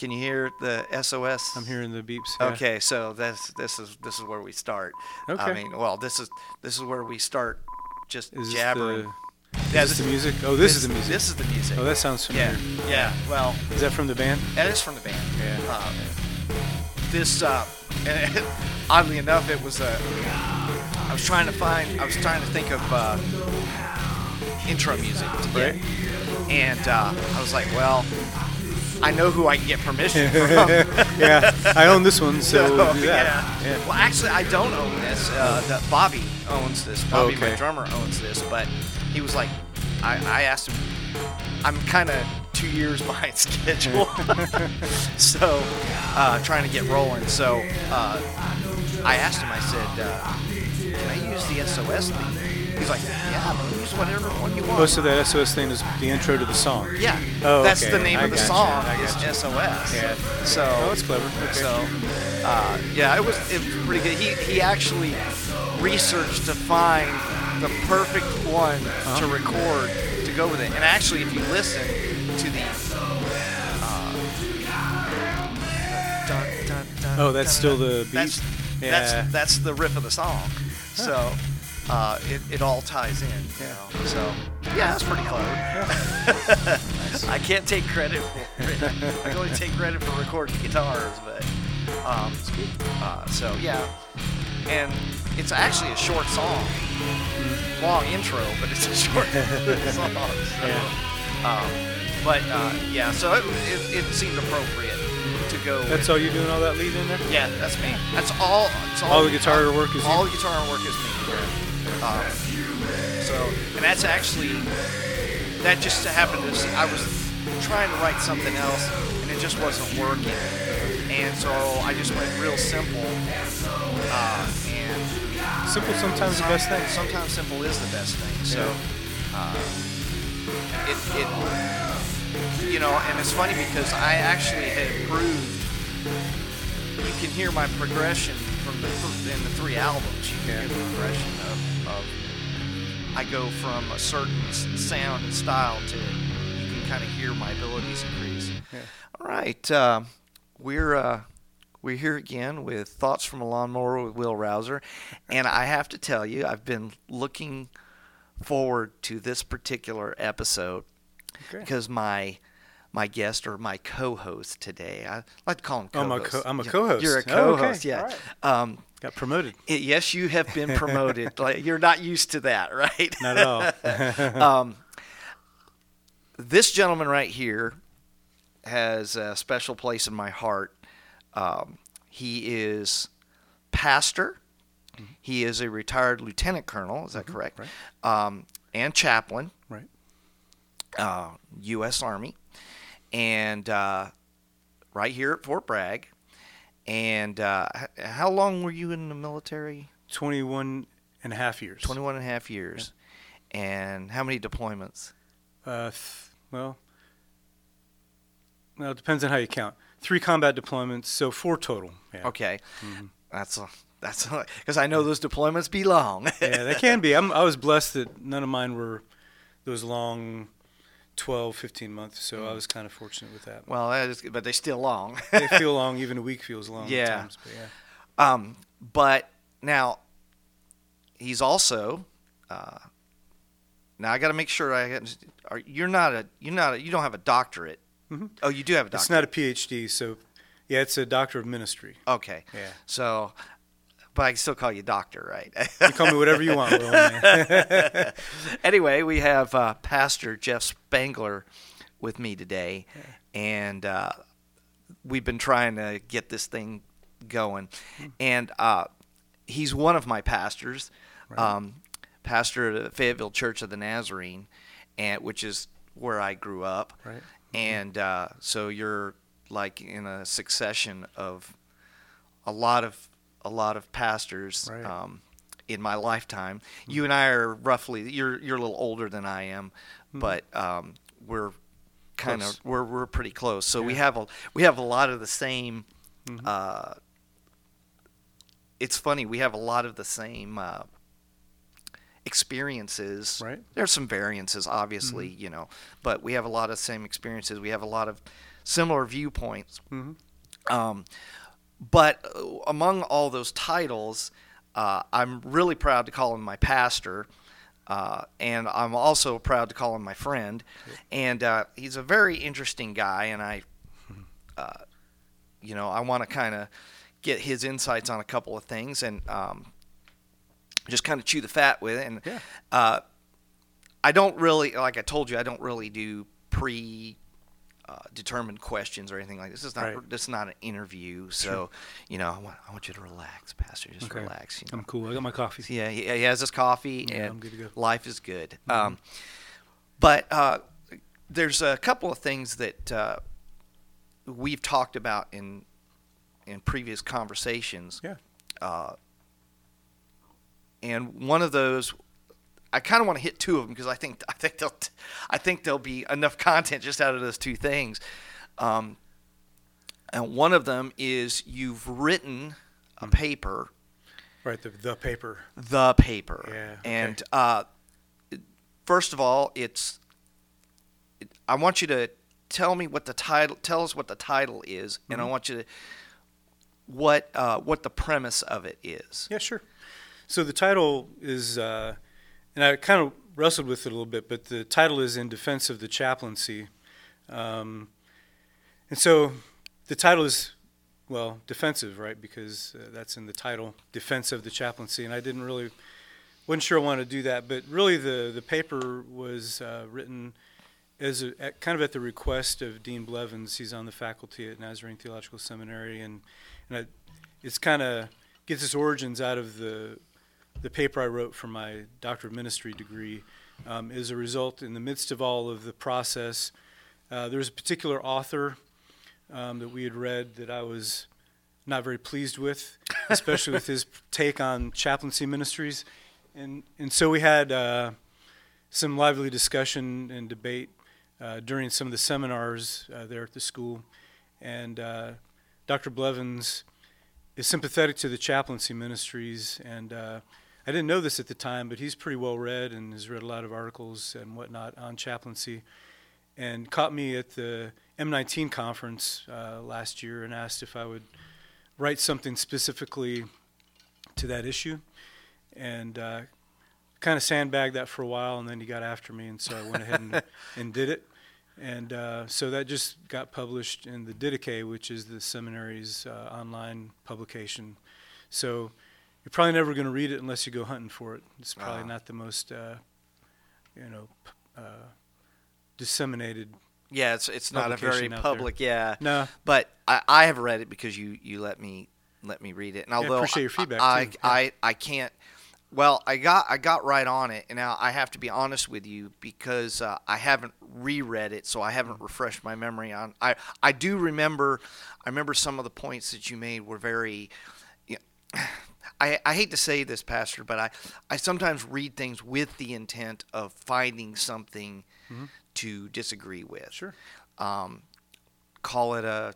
Can you hear the SOS? I'm hearing the beeps. yeah. Okay, so that's this is this is where we start. Okay. I mean, well, this is this is where we start just Is this jabbering. the, yeah, is this the music? Oh, this, is the music. This is the music. oh, that sounds familiar. yeah. yeah. Well, Is that from the band? that is from the band. Yeah. Uh, this, uh, and oddly enough, it was. Uh, I was trying to find. I was trying to think of uh, intro music Right. and uh, I was like, well, I know who I can get permission from. yeah, I own this one, so, So, we'll yeah. Yeah. Well, actually, I don't own this. Uh, Bobby owns this. Bobby, my drummer, owns this. But he was like, I, I asked him. I'm kind of two years behind schedule, so uh, trying to get rolling. So uh, I asked him. I said, uh, "Can I use the SOS theme?" He's like, "Yeah, use whatever one you want." Most of that SOS thing is the intro to the song. yeah, Oh, that's okay. the name I of the gotcha. song. I Is gotcha. SOS. Yeah. So Oh, that's clever. Okay. so, uh, yeah, it was it was pretty good. He he actually researched to find the perfect one Uh-huh. to record to go with it. And actually, if you listen to the uh, dun, dun, dun, Oh, that's still the beat? That's, Yeah. that's that's the riff of the song. So. Uh, it, it all ties in, you know. So yeah, that's pretty clever. I can't take credit for it. I can only take credit for recording guitars, but um, uh, so yeah, and it's actually a short song, long intro, but it's a short song. So, Yeah. um, but uh, yeah, so it, it, it seemed appropriate to go. That's with, all you doing all that lead in there? Yeah, that's me. That's all. It's all, All the guitar work is all the guitar work is me. Um, so, and that's actually that just happened to. I was trying to write something else, and it just wasn't working, and so I just went real simple. Uh, and Simple sometimes the best thing. Sometimes simple is the best thing. So, uh, it, it, you know, and it's funny because I actually had improved. You can hear my progression from the in the three albums. You can hear the progression of, of I go from a certain sound and style to you can kind of hear my abilities increase. Yeah. All right, uh, we're uh, we're here again with thoughts from a lawnmower with Will Rouser, and I have to tell you, I've been looking forward to this particular episode Okay. because my my guest or my co-host today, I like to call him Oh, I'm a co-host. I'm a co-host. You're a Oh, okay. co-host, yeah. Right. Um, Got promoted. yes, you have been promoted. like you're not used to that, right? Not at all. um, this gentleman right here has a special place in my heart. Um, he is pastor. He is a retired lieutenant colonel. Is that correct? right. Um, and chaplain, right. uh, U.S. Army, and uh, right here at Fort Bragg. And uh, how long were you in the military? 21 and a half years. 21 and a half years. And how many deployments? Uh, th- well, well, it depends on how you count. Three combat deployments, so four total. Yeah. Okay, Mm-hmm. that's a, that's because I know those deployments be long. yeah, they can be. I'm, I was blessed that none of mine were those long 12, 15 months, so I was kind of fortunate with that. well, that is, but they still long. they feel long, even a week feels long Yeah. times. But yeah. um, but now he's also. Uh, now I got to make sure I get. Are, you're not a. You're not. A, you don't have a doctorate. Mhm. Oh, you do have a doctorate. It's not a PhD, so yeah, it's a doctor of ministry. Okay. Yeah. So, but I can still call you doctor, right? You call me whatever you want, Will, anyway, we have uh, Pastor Jeff Spangler with me today, and uh, we've been trying to get this thing going. And uh, he's one of my pastors, um, pastor at the Fayetteville Church of the Nazarene, and which is where I grew up. Right. And uh, so you're like in a succession of a lot of a lot of pastors Right. um, in my lifetime. You and I are roughly you're you're a little older than I am, but um, we're kind of we're we're pretty close. So we have a we have a lot of the same. Mhm. Uh, it's funny we have a lot of the same uh, experiences. Right. There's some variances, obviously, you know, but we have a lot of same experiences. We have a lot of similar viewpoints. Mhm. Um, but uh, among all those titles, uh, I'm really proud to call him my pastor. Uh, and I'm also proud to call him my friend. And uh, he's a very interesting guy, and I, uh, you know, I want to kind of get his insights on a couple of things and um, just kind of chew the fat with it. And Yeah. uh, I don't really, like I told you, I don't really do pre. Uh, determined questions or anything like this. Is not. Right. This is not an interview. So, you know, I want, I want you to relax, Pastor. Just Okay. relax. You know. I'm cool. I got my coffee. Yeah, he, he has his coffee, Yeah, and I'm good to go. life is good. Um, but uh, there's a couple of things that uh, we've talked about in in previous conversations. Yeah. Uh, and one of those, I kind of want to hit two of them because I think I think they'll I think there'll be enough content just out of those two things. Um, and one of them is you've written a Hmm. paper Right. The the paper. the paper. Yeah, okay. And uh, first of all, it's. I want you to tell me what the title. Tell us what the title is, and I Mm-hmm. want you to what uh, what the premise of it is. Yeah, sure. So the title is, uh, and I kind of wrestled with it a little bit, but the title is In Defense of the Chaplaincy. Um, and so the title is, well, defensive, right? Because uh, that's in the title, Defense of the Chaplaincy. And I didn't really, wasn't sure I wanted to do that, but really the, the paper was uh, written as a, at, kind of at the request of Dean Blevins. He's on the faculty at Nazarene Theological Seminary, and, and I, it's kind of gets its origins out of the the paper I wrote for my Doctor of Ministry degree. Um, as a result, in the midst of all of the process, uh, there was a particular author um, that we had read that I was not very pleased with, especially with his take on chaplaincy ministries, and and so we had uh, some lively discussion and debate uh, during some of the seminars uh, there at the school, and uh, Dr. Blevins is sympathetic to the chaplaincy ministries, and uh, I didn't know this at the time, but he's pretty well read and has read a lot of articles and whatnot on chaplaincy, and caught me at the M19 conference uh, last year and asked if I would write something specifically to that issue, and uh, kind of sandbagged that for a while, and then he got after me, and so I went ahead and, and did it. And uh, so that just got published in the Didache, which is the seminary's uh, online publication. So you're probably never going to read it unless you go hunting for it. It's probably Ah. not the most, uh, you know, p- uh, disseminated. Yeah, it's it's not a very out there. public. Yeah, No, but I, I have read it because you you let me let me read it, and although appreciate your I- feedback, I, too. I, I can't. Well, I got I got right on it, and now I have to be honest with you because uh, I haven't reread it, so I haven't refreshed my memory on. I I do remember, I remember some of the points that you made were very. You know, I, I hate to say this, Pastor, but I, I sometimes read things with the intent of finding something to disagree with sure. um, call it a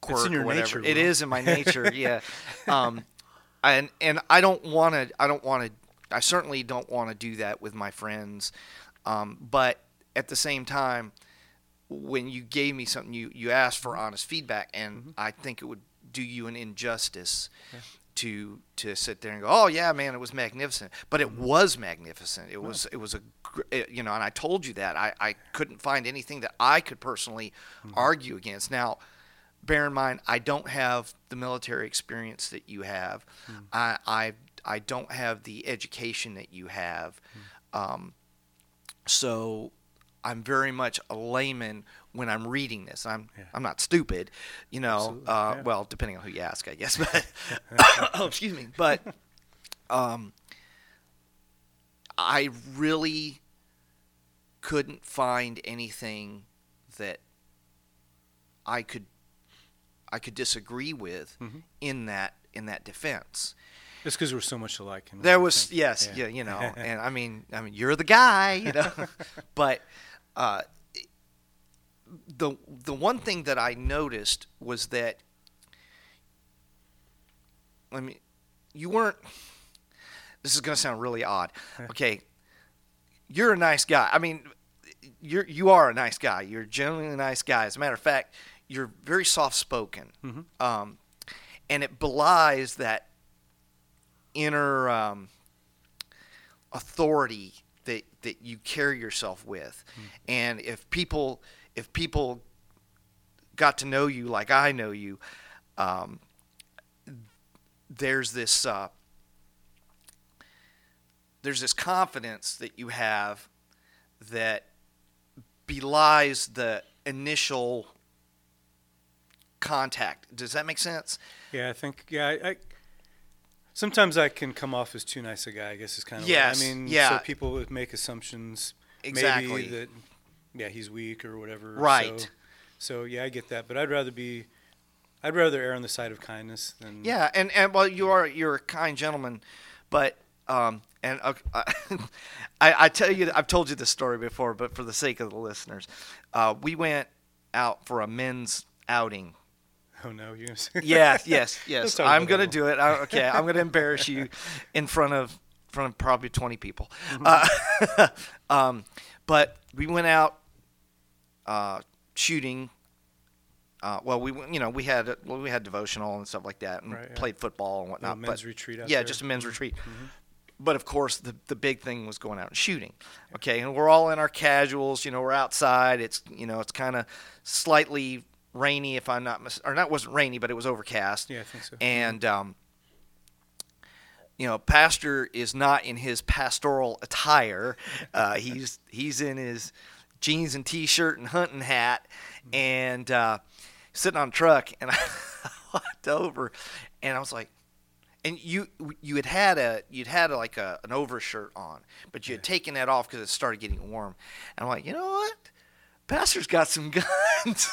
quirk in your or whatever. nature, It is in my nature, yeah. Um, and and I don't want to. I don't want to. I certainly don't want to do that with my friends. Um, but at the same time, when you gave me something, you you asked for honest feedback, and I think it would do you an injustice. To, to sit there and go, oh yeah, man, it was magnificent, but it mm-hmm. was magnificent. It was it was a you know, and I told you that I, I couldn't find anything that I could personally mm-hmm. argue against. Now, bear in mind, I don't have the military experience that you have. Mm. I, I I don't have the education that you have. Mm. Um, so I'm very much a layman when I'm reading this. I'm Yeah. I'm not stupid, you know. Uh, yeah. Well, depending on who you ask, I guess. But oh, excuse me. But um, I really couldn't find anything that I could I could disagree with Mhm. in that in that defense. It's because we're so much alike. in There was think. yes, Yeah. yeah, you know, and I mean, I mean, you're the guy, you know, but uh, the the one thing that I noticed was that I mean, you weren't. This is going to sound really odd. Okay, you're a nice guy. I mean, you're you are a nice guy. You're generally a nice guy. As a matter of fact, you're very soft spoken, Mhm. um, and it belies that inner um, authority that that you carry yourself with. And if people if people got to know you like I know you, um, there's this uh, there's this confidence that you have that belies the initial contact. Does that make sense? Yeah, I think yeah. I, I sometimes I can come off as too nice a guy. I guess is kind of Yes, What, I mean, yeah. So people would make assumptions. Exactly. Maybe that yeah he's weak or whatever. Right. So, so yeah, I get that, but I'd rather be. I'd rather err on the side of kindness than Yeah, and, and well, you are you're a kind gentleman, but um, and uh, I I tell you I've told you this story before, but for the sake of the listeners, uh, we went out for a men's outing. Oh no, you're gonna Yes, yes, yes. I'm gonna do it. I, okay, I'm gonna embarrass you in front of front of probably 20 people. Mm-hmm. Uh, um, but we went out uh, shooting. Uh, well, we you know we had well, we had devotional and stuff like that, and Right, yeah. played football and A whatnot. men's but, retreat yeah, there. just a men's Mhm. retreat. Mhm. But of course, the the big thing was going out and shooting. Okay, and we're all in our casuals. You know, we're outside. It's you know it's kind of slightly rainy, if I'm not mis- or not wasn't rainy, but it was overcast Yeah, I think so. and um, you know, pastor is not in his pastoral attire. Uh, he's he's in his jeans and t-shirt and hunting hat, and uh, sitting on a truck. And I walked over, and I was like, and you you had had a you'd had like a, an overshirt on, but you had taken that off because it started getting warm. And I'm like, you know what? Pastor's got some guns.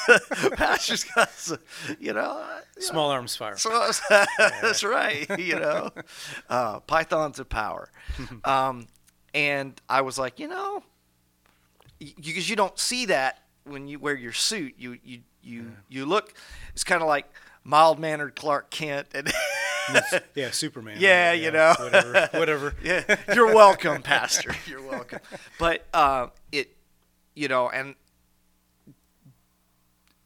Pastor's got some, you know. Small arms fire. So that's right. You know, uh, pythons of power. Um, and I was like, you know, because you, don't see that when you wear your suit. You you you you look. It's kind of like mild mannered Clark Kent and. yeah, Superman. Yeah, right, you know. whatever, whatever. yeah, you're welcome, Pastor. You're welcome. But uh, it, you know, and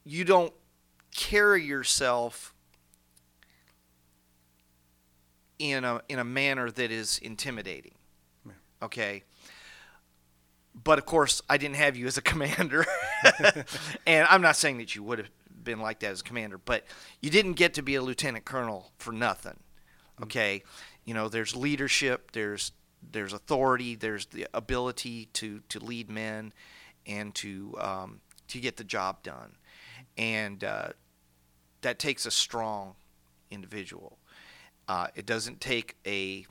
you don't carry yourself in a in a manner that is intimidating. Yeah. Okay. But of course, I didn't have you as a commander, and I'm not saying that you would have been like that as a commander, but you didn't get to be a lieutenant colonel for nothing. Okay, you know, there's leadership, there's there's authority, there's the ability to to lead men, and to um, to get the job done, and uh, that takes a strong individual. Uh, it doesn't take a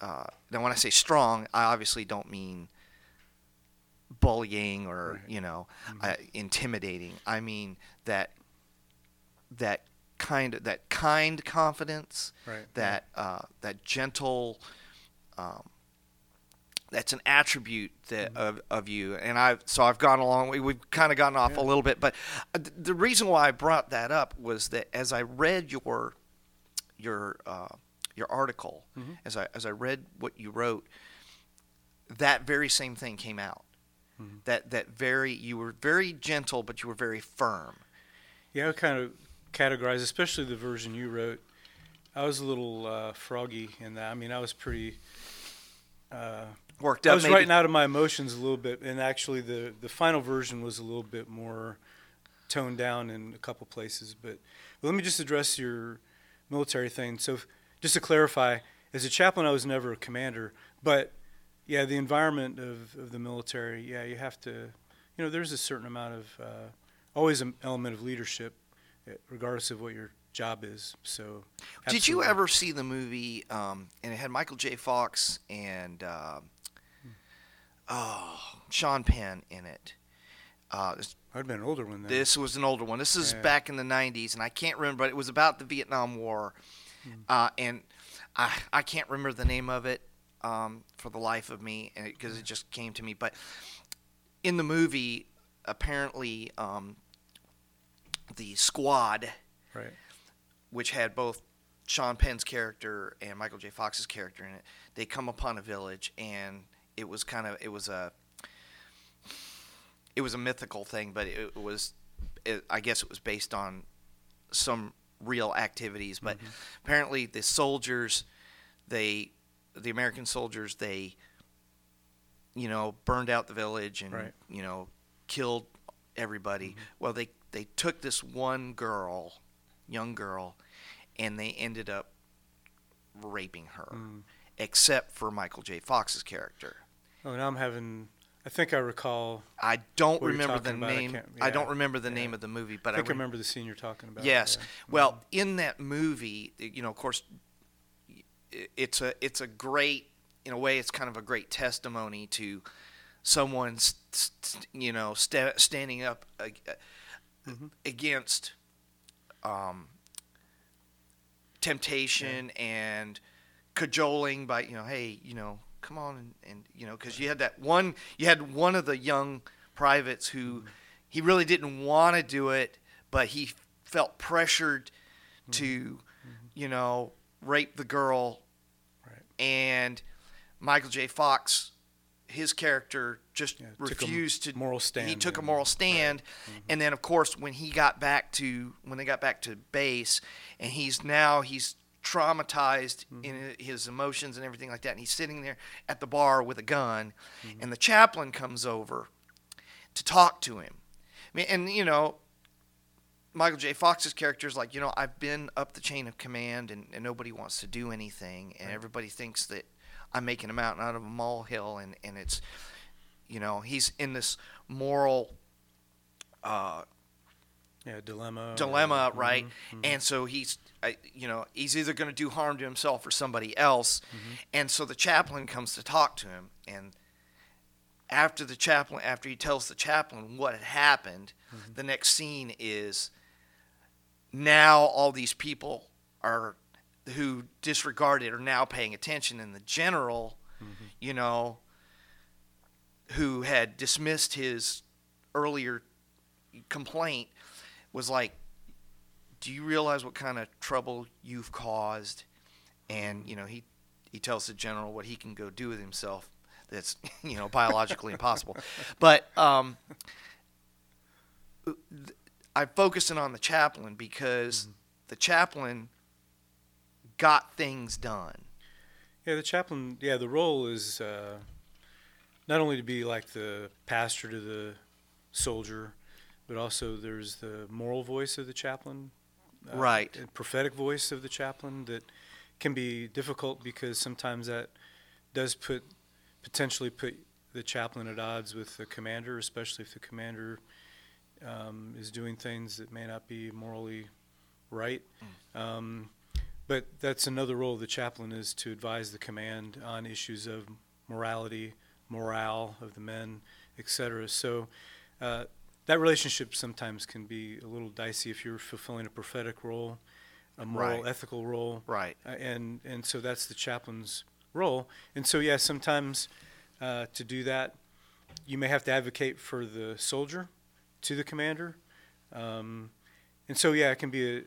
uh, now when I say strong, I obviously don't mean bullying or Right. you know uh, intimidating. I mean that that kind of that kind confidence, Right. that uh, that gentle. Um, that's an attribute that of, of you, and I've So I've gone along. We, we've kind of gotten off Yeah. a little bit, but uh, th- the reason why I brought that up was that as I read your your uh, your article, Mhm. as I as I read what you wrote, that very same thing came out. Mhm. That that very you were very gentle, but you were very firm. Yeah, I kind of categorize, especially the version you wrote. I was a little uh, froggy in that. I mean, I was pretty. Uh, Worked up. I was maybe. writing out of my emotions a little bit, and actually, the the final version was a little bit more toned down in a couple places. But, but let me just address your military thing. So, f- just to clarify, as a chaplain, I was never a commander, but yeah, the environment of, of the military, yeah, you have to, you know, there's a certain amount of, uh, always an element of leadership, eh, regardless of what your job is. So, Did you ever see the movie? Um, and it had Michael J. Fox and uh, oh Sean Penn in it. Uh, this, I'd been an older one then. this was an older one. This is Yeah. back in the '90s, and I can't remember. But it was about the Vietnam War, Hmm. uh, and I I can't remember the name of it um, for the life of me, because it just came to me. But in the movie, apparently, um, the squad right. which had both Sean Penn's character and Michael J. Fox's character in it. They come upon a village, and it was kind of it was a it was a mythical thing, but it was, it, I guess it was based on some real activities. But Mm-hmm. apparently, the soldiers, they, the American soldiers, they, you know, burned out the village and Right. you know, killed everybody. Mm-hmm. Well, they they took this one girl, young girl, and they ended up raping her, Mm. except for Michael J. Fox's character. Oh, now I'm having. I think I recall. I don't remember the about, I name. can't- I, don't remember the yeah. name of the movie, but I think I re- remember the scene you're talking about. Yes. yeah. Mm-hmm. Well, in that movie, you know, of course, it's a it's a great in a way it's kind of a great testimony to someone st- st- you know sta- standing up ag- Mhm. against um, temptation and cajoling by you know hey you know come on and, and you know because you had that one you had one of the young privates who mm-hmm. he really didn't want to do it but he felt pressured mm-hmm. to mm-hmm. you know rape the girl. Right. and michael j. Fox his character just Yeah, refused to moral stand he took a moral stand. And then of course when he got back to when they got back to base and he's now he's traumatized in his emotions and everything like that and he's sitting there at the bar with a gun and the chaplain comes over to talk to him I mean, and you know Michael J. Fox's character is like, you know, I've been up the chain of command and, and nobody wants to do anything and everybody thinks that I'm making a mountain out of a molehill and, and it's you know, he's in this moral uh, Yeah, dilemma. dilemma, mhm, right? mhm. And so he's, I, you know, he's either going to do harm to himself or somebody else. Mm-hmm. And so the chaplain comes to talk to him, and after the chaplain, after he tells the chaplain what had happened, Mm-hmm. the next scene is now all these people are who disregarded are now paying attention, and the general, Mm-hmm. you know, who had dismissed his earlier complaint was like, "Do you realize what kind of trouble you've caused?" And you know, he he tells the general what he can go do with himself. That's you know biologically impossible. But um, th- I'm focusing on the chaplain because the chaplain got things done. Yeah, the chaplain. Yeah, the role is uh, not only to be like the pastor to the soldier, but also there's the moral voice of the chaplain, uh, Right. prophetic voice of the chaplain that can be difficult because sometimes that does put potentially put the chaplain at odds with the commander, especially if the commander um, is doing things that may not be morally right. Um, but that's another role of the chaplain is to advise the command on issues of morality, morale of the men, etc. So uh, that relationship sometimes can be a little dicey if you're fulfilling a prophetic role, a moral, Right. ethical role, Right. uh, and and so that's the chaplain's role. And so yeah, sometimes uh, to do that, you may have to advocate for the soldier to the commander, um, and so yeah, it can be a,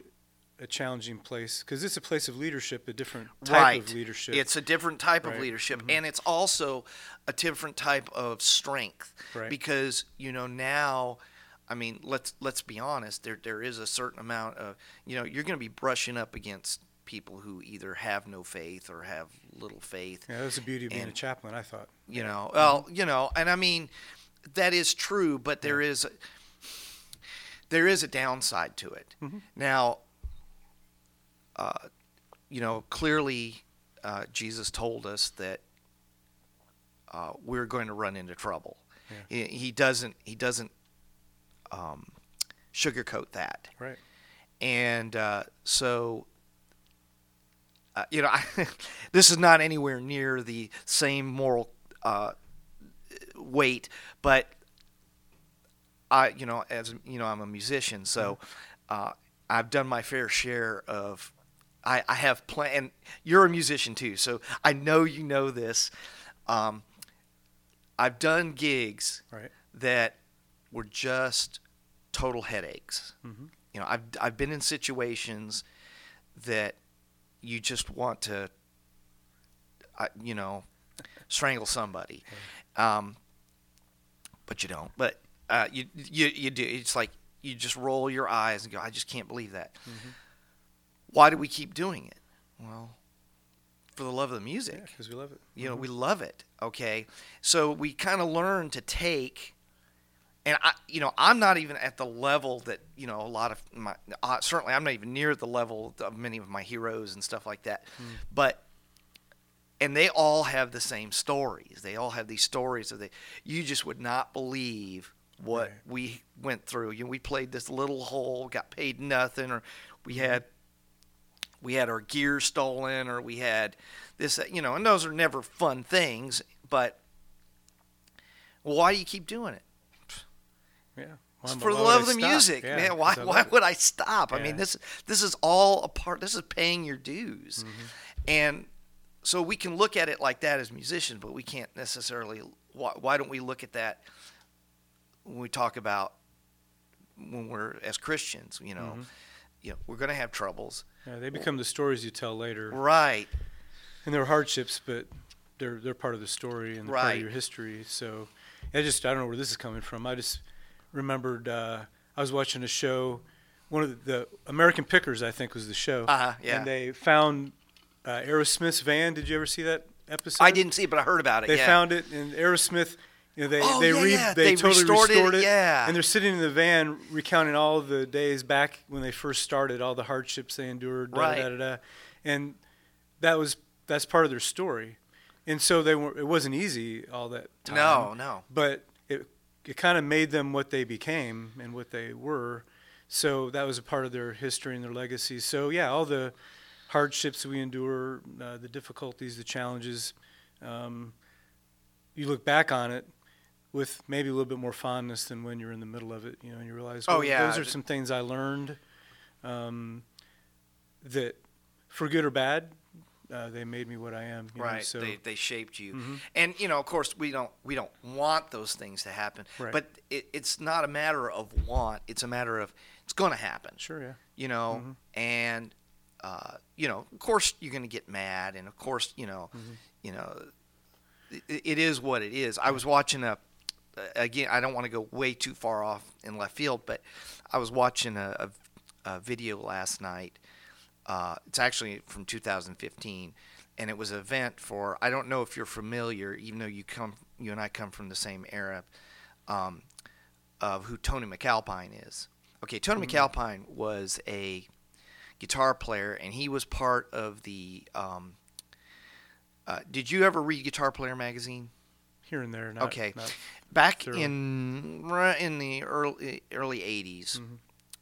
a challenging place because it's a place of leadership, a different type right. of leadership. It's a different type Right. Mm-hmm. of leadership, and it's also a different type of strength Right. because you know now. I mean, let's let's be honest. There there is a certain amount of you know you're going to be brushing up against people who either have no faith or have little faith. yeah, that's the beauty of being a chaplain. I thought. You know, well, you know, and I mean that is true, but there is there is a downside to it. Mhm. Now, uh, you know, clearly uh, Jesus told us that uh, we're going to run into trouble. He, he doesn't he doesn't um, sugarcoat that, Right. and uh, so. Uh, you know, I, this is not anywhere near the same moral uh, weight, but I, you know, as you know, I'm a musician, so uh, I've done my fair share of. I, I have plan, and you're a musician too, so I know you know this. Um, I've done gigs Right. that were just total headaches. Mhm. You know, I've I've been in situations that you just want to, uh, you know, strangle somebody, um, but you don't. But Uh, you you you do. It's like you just roll your eyes and go, I just can't believe that. Mm-hmm. Why do we keep doing it? Well, for the love of the music. because we love it. You know, Mhm. we love it. Okay, so we kind of learn to take, and I, you know, I'm not even at the level that you know a lot of my. Uh, certainly, I'm not even near the level of many of my heroes and stuff like that. Hmm. But, and they all have the same stories. They all have these stories of they. You just would not believe what Right. we went through. You know, we played this little hole, got paid nothing, or we had we had our gear stolen or we had this you know and those are never fun things but why do you keep doing it Yeah. It's Why- for the love of the music Yeah, man. Why, why would i stop? I mean this this is all a part this is paying your dues. Mm-hmm. and so we can look at it like that as musicians but we can't necessarily why, why don't we look at that when we talk about when we're as christians you know? Mhm. you know we're going to have troubles. Yeah, they become the stories you tell later, right. And they're hardships, but they're they're part of the story and they're part of your history. So, I just I don't know where this is coming from. I just remembered uh, I was watching a show, one of the, the American Pickers I think was the show, Uh-huh, yeah. and they found uh, Aerosmith's van. Did you ever see that episode? I didn't see it, but I heard about it. They yeah. found it, and Aerosmith, you know, they Oh, they yeah, re, yeah. they, They totally restored restored, it, it. yeah. And they're sitting in the van recounting all the days back when they first started, all the hardships they endured, da, Right. da, da, da, and that was that's part of their story. And so they were. It wasn't easy all that time. No, no. But it kind of made them what they became and what they were. So that was a part of their history and their legacy. So yeah, all the hardships we endure, uh, the difficulties, the challenges. Um, you look back on it with maybe a little bit more fondness than when you're in the middle of it. You know, and you realize, Oh, yeah. those are some things I learned um, that, for good or bad, uh, they made me what I am. You know, right. so they, they shaped you, Mhm. and you know, of course, we don't we don't want those things to happen. Right. But it, it's not a matter of want; it's a matter of it's going to happen. sure, yeah. You know, Mhm. and uh, you know, of course, you're going to get mad, and of course, you know, Mhm. you know, it, it is what it is. I was watching a again. I don't want to go way too far off in left field, but I was watching a, a, a video last night. Uh, it's actually from 2015, and it was an event for. I don't know if you're familiar, even though you come, you and I come from the same era, um, of who Tony MacAlpine is. Okay, Tony MacAlpine was a guitar player, and he was part of the. Um, uh, did you ever read Guitar Player magazine? Here and there. Not, Okay. not- Back Sure. in in the early early 80s, Mhm.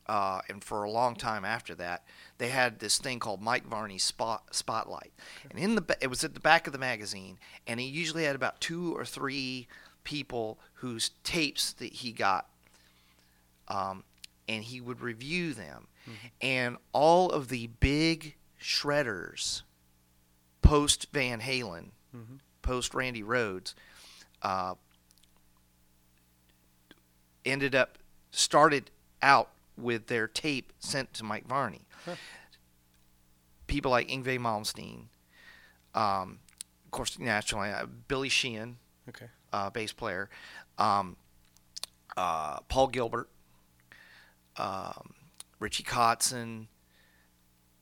Uh, and for a long time after that, they had this thing called Mike Varney's Spot Spotlight, and in the it was at the back of the magazine, and he usually had about two or three people whose tapes that he got, um, and he would review them, and all of the big shredders, post Van Halen, Mhm. post Randy Rhoads, uh, ended up started out with their tape sent to Mike Varney. Huh. People like Yngwie Malmsteen, um, of course, naturally, uh, Billy Sheehan, Okay. uh, bass player, um, uh, Paul Gilbert, um, Richie Kotzen,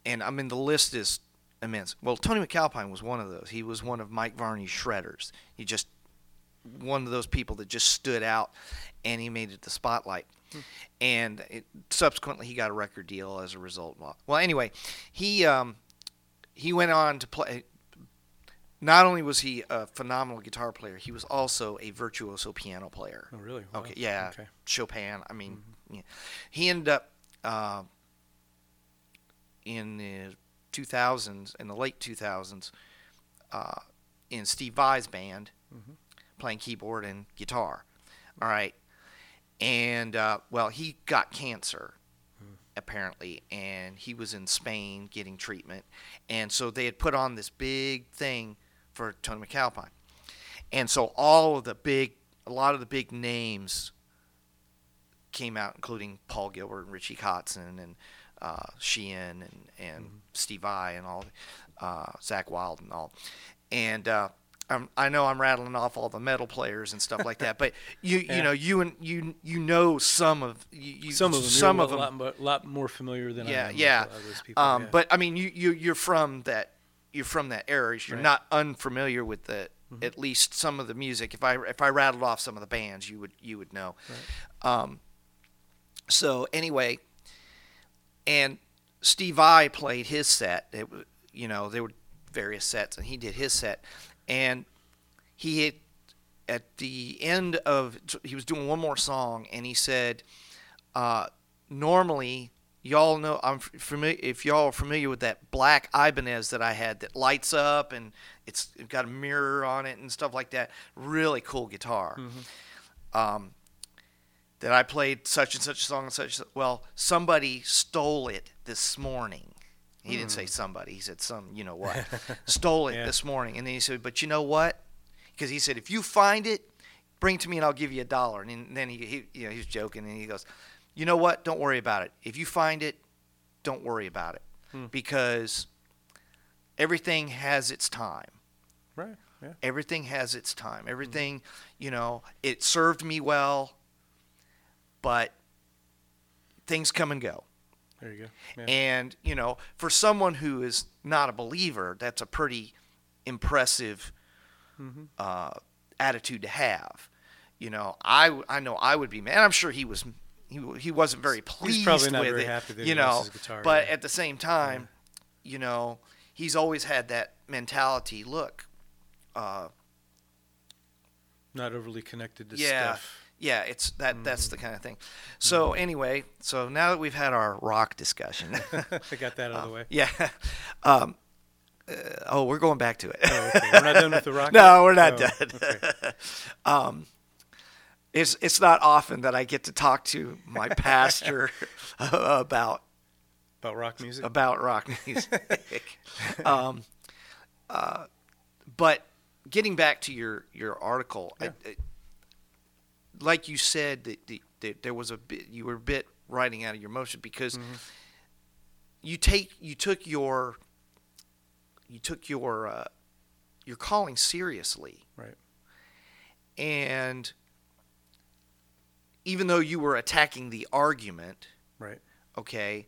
and I mean the list is immense. Well, Tony MacAlpine was one of those. He was one of Mike Varney's shredders. He just one of those people that just stood out, and he made it the spotlight. And it, subsequently, he got a record deal as a result. Well, well anyway, he um, he went on to play. Not only was he a phenomenal guitar player, he was also a virtuoso piano player. Oh, really? Wow. Okay, yeah, Okay. Chopin. I mean, yeah. he ended up uh, in the 2000s, in the late 2000s, uh, in Steve Vai's band, Mhm. playing keyboard and guitar. All right, and uh, well, he got cancer apparently, and he was in Spain getting treatment, and so they had put on this big thing for Tony MacAlpine, and so all of the big, a lot of the big names came out, including Paul Gilbert and Richie Kotzen and uh, Sheehan and, and Steve Vai and all, uh, Zakk Wylde and all, and uh, I'm, I know I'm rattling off all the metal players and stuff like that, but you Yeah. you know you and you you know some of you, Some of them, some of a them lot, lot more familiar than I yeah am. yeah a lot of those people, um, yeah. but I mean you you you're from that you're from that era you're Right. not unfamiliar with the at least some of the music if I if I rattled off some of the bands you would you would know um, so anyway and Steve Vai played his set it, you know there were various sets and he did his set and he had at the end of he was doing one more song and he said uh, normally y'all know I'm familiar if y'all are familiar with that black Ibanez that I had that lights up and it's got a mirror on it and stuff like that really cool guitar. Um, that I played such and such a song and such well somebody stole it this morning he didn't say somebody. He said some you know what stole it Yeah. this morning. And then he said but you know what? Because he said if you find it bring it to me and I'll give you a dollar. And then- he, he you know he was joking and he goes you know what? Don't worry about it. If you find it don't worry about it. Hmm. because everything has its time. Right, yeah, everything has its time. Everything you know it served me well but things come and go there you go. Yeah. and you know for someone who is not a believer that's a pretty impressive Mhm. uh, attitude to have you know I, I know I would be mad I'm sure he was he, he wasn't very pleased he's probably not with very it happy that you know his guitar, but yeah. at the same time you know he's always had that mentality look uh, Not overly connected to Yeah. stuff. Yeah it's that that's the kind of thing so anyway so now that we've had our rock discussion I got that out of the way. yeah um, uh, oh we're going back to it Oh, okay. We're not done with the rock. no we're not Oh, done okay. um, it's it's not often that I get to talk to my pastor about About rock music. about rock music. um, uh, but getting back to your your article. I, like you said, that, the, that there was a bit you were a bit writing out of your motion because Mhm. you take you took your you took your uh, your calling seriously, Right. and even though you were attacking the argument, Right. okay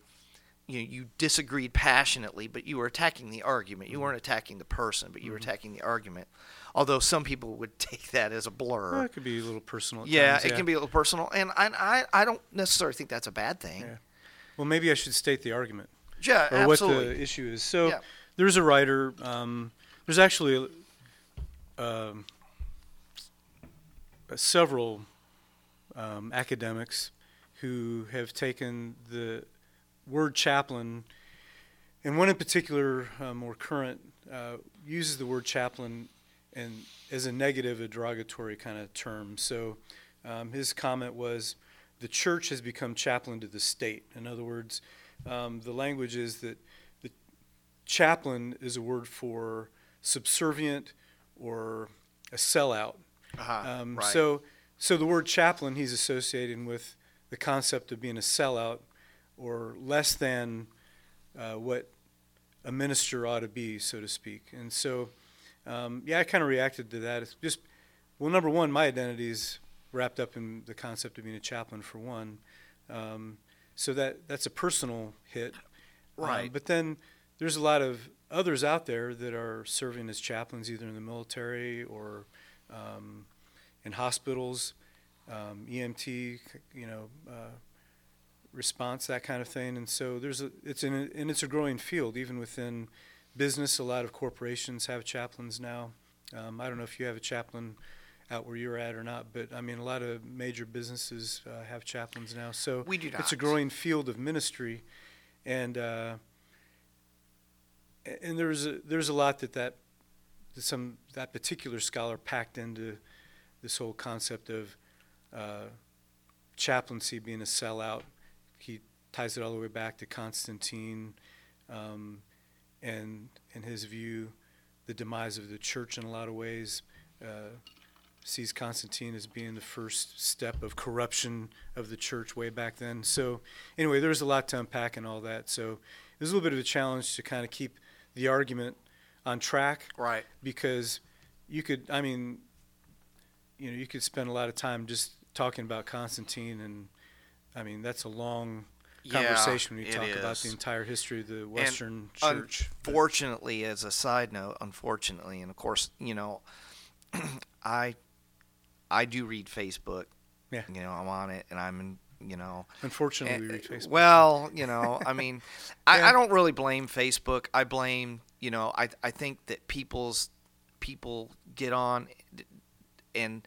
you you disagreed passionately but you were attacking the argument you weren't attacking the person but you were attacking the argument although some people would take that as a blur Well, it could be a little personal. Yeah times, it can be a little personal and I, I i don't necessarily think that's a bad thing Yeah. Well, maybe I should state the argument yeah, or what the issue is. So Yeah. there's a writer. Um, there's actually um, uh, several um, academics who have taken the word chaplain, and one in particular, uh, more current, uh, uses the word chaplain and as a negative, a derogatory kind of term. So um, his comment was, the church has become chaplain to the state. In other words, um, the language is that the chaplain is a word for subservient or a sellout. uh-huh, Um, right. So, so the word chaplain he's associating with the concept of being a sellout or less than uh, what a minister ought to be, so to speak. And so, um, yeah, I kind of reacted to that. It's just, well, number one, my identity is wrapped up in the concept of being a chaplain, for one. Um, so that that's a personal hit. Um, Right. but then there's a lot of others out there that are serving as chaplains, either in the military or um, in hospitals, um, EMT, you know, uh, response, that kind of thing. And so there's a, it's in a, and it's a growing field, even within business. A lot of corporations have chaplains now. Um, I don't know if you have a chaplain out where you're at or not, but I mean, a lot of major businesses uh, have chaplains now. So we do not it's a growing field of ministry, and uh, and there's a, there's a lot that that that some that particular scholar packed into this whole concept of uh, chaplaincy being a sellout. He ties it all the way back to Constantine, um, and in his view, the demise of the church in a lot of ways. Uh, sees Constantine as being the first step of corruption of the church way back then. So, anyway, there's a lot to unpack and all that. So, it was a little bit of a challenge to kind of keep the argument on track right because you could, I mean, you know, you could spend a lot of time just talking about Constantine, and I mean, that's a long conversation when you talk about the entire history of the Western un- Church. Unfortunately, as a side note, unfortunately, and of course, you know, I I do read Facebook. Yeah. You know, I'm on it, and I'm, in, you know, Unfortunately, we and- read Facebook. Well, you know, I mean, I, Yeah. I don't really blame Facebook. I blame, you know, I I think that people's people get on and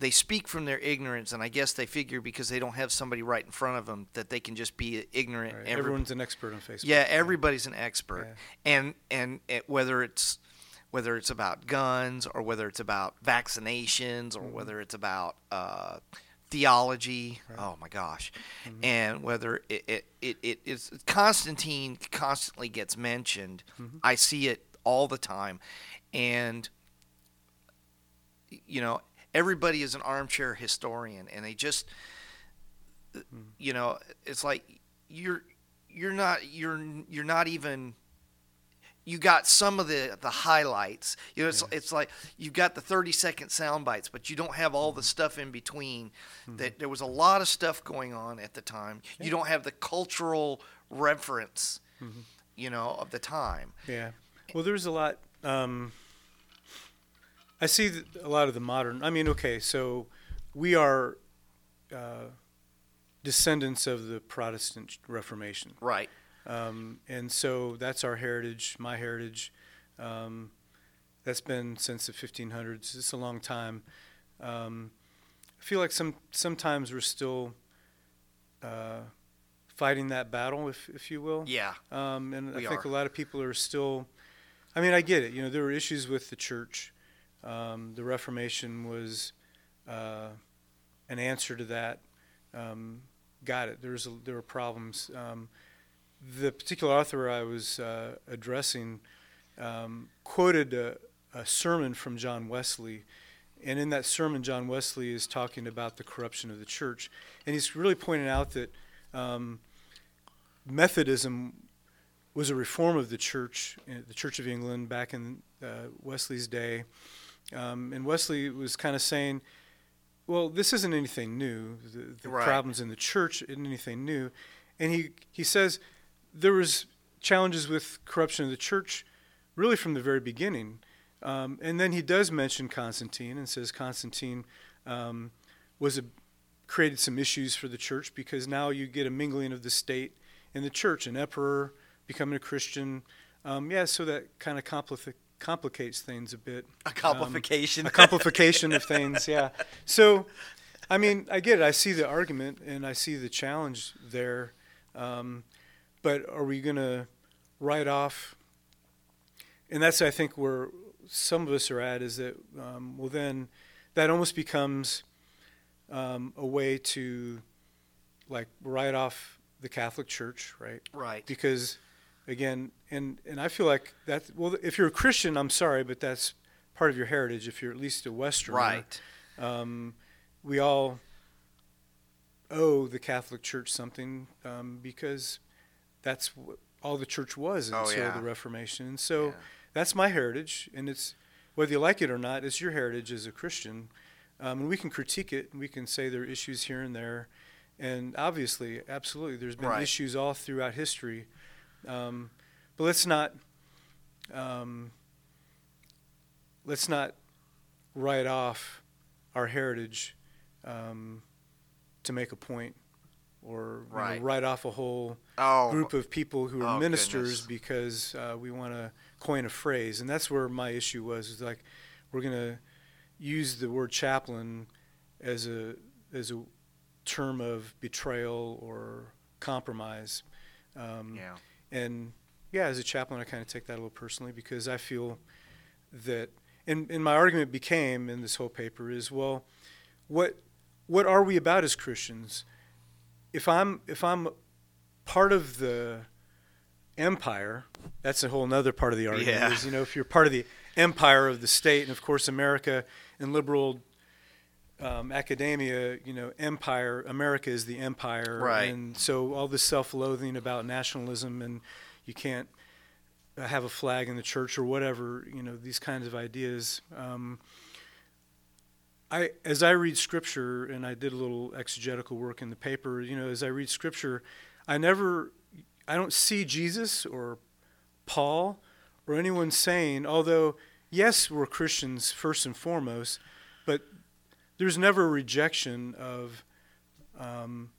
they speak from their ignorance, and I guess they figure because they don't have somebody right in front of them that they can just be ignorant. Right. Every- Everyone's an expert on Facebook. yeah, everybody's an expert, Yeah. and and whether it's whether it's about guns or whether it's about vaccinations or mm-hmm. whether it's about uh, theology. Oh my gosh, mm-hmm. and whether it it, it, it is Constantine constantly gets mentioned. Mm-hmm. I see it all the time, and you know everybody is an armchair historian, and they just hmm. you know it's like you're you're not you're you're not even you got some of the the highlights. You know it's, it's like you've got the 30 second sound bites but you don't have all the hmm. stuff in between hmm. that there was a lot of stuff going on at the time. You don't have the cultural reference you know of the time. Yeah. Well, there's a lot. Um, I see a lot of the modern. I mean, okay, so we are uh, descendants of the Protestant Reformation, right um, and so that's our heritage, my heritage. Um, that's been since the 1500s. It's a long time. Um, I feel like some sometimes we're still uh, fighting that battle, if if you will. yeah Um, and I think are. a lot of people are still. I mean, I get it. You know, there were issues with the church. Um, the Reformation was uh, an answer to that. Um, got it. There was a, there were problems. Um, the particular author I was uh, addressing um, quoted a, a sermon from John Wesley, and in that sermon, John Wesley is talking about the corruption of the church, and he's really pointing out that um, Methodism was a reform of the church, uh, the Church of England, back in uh, Wesley's day. Um, and Wesley was kind of saying, well, this isn't anything new. The, the Right. problems in the church isn't anything new. And he, he says there was challenges with corruption of the church really from the very beginning. Um, and then he does mention Constantine and says Constantine um, was a, created some issues for the church because now you get a mingling of the state and the church, an emperor becoming a Christian. Um, yeah, so that kind of compli- complicates things a bit. a complication A complication of things, yeah. So, I mean, I get it. I see the argument and I see the challenge there. Um, but are we going to write off? And that's, I think, where some of us are at is that, um, well, then that almost becomes um, a way to, like, write off the Catholic Church, right? right because again and and i feel like that well if you're a christian i'm sorry but that's part of your heritage if you're at least a westerner right um, we all owe the catholic church something um, because that's all the church was Oh, until yeah. the reformation and so Yeah. that's my heritage and it's whether you like it or not it's your heritage as a christian um, and we can critique it and we can say there are issues here and there and obviously absolutely there's been Right. issues all throughout history um, but let's not um, let's not write off our heritage um, to make a point or you know, write off a whole oh group of people who are Oh, ministers goodness. because uh, we want to coin a phrase, and that's where my issue was. Is like we're gonna use the word chaplain as a as a term of betrayal or compromise, um, yeah and yeah, as a chaplain, I kind of take that a little personally because I feel that, and, and my argument became in this whole paper is well, what what are we about as Christians? If I'm if I'm part of the empire, that's a whole nother part of the argument. Yeah. Is you know if you're part of the empire of the state, and of course America and liberal um, academia, you know, empire. America is the empire, Right. And so all this self-loathing about nationalism, and you can't have a flag in the church or whatever. You know, these kinds of ideas. Um, I, as I read scripture, and I did a little exegetical work in the paper. You know, as I read scripture, I never, I don't see Jesus or Paul or anyone saying, although yes, we're Christians first and foremost, there's never a rejection of, um,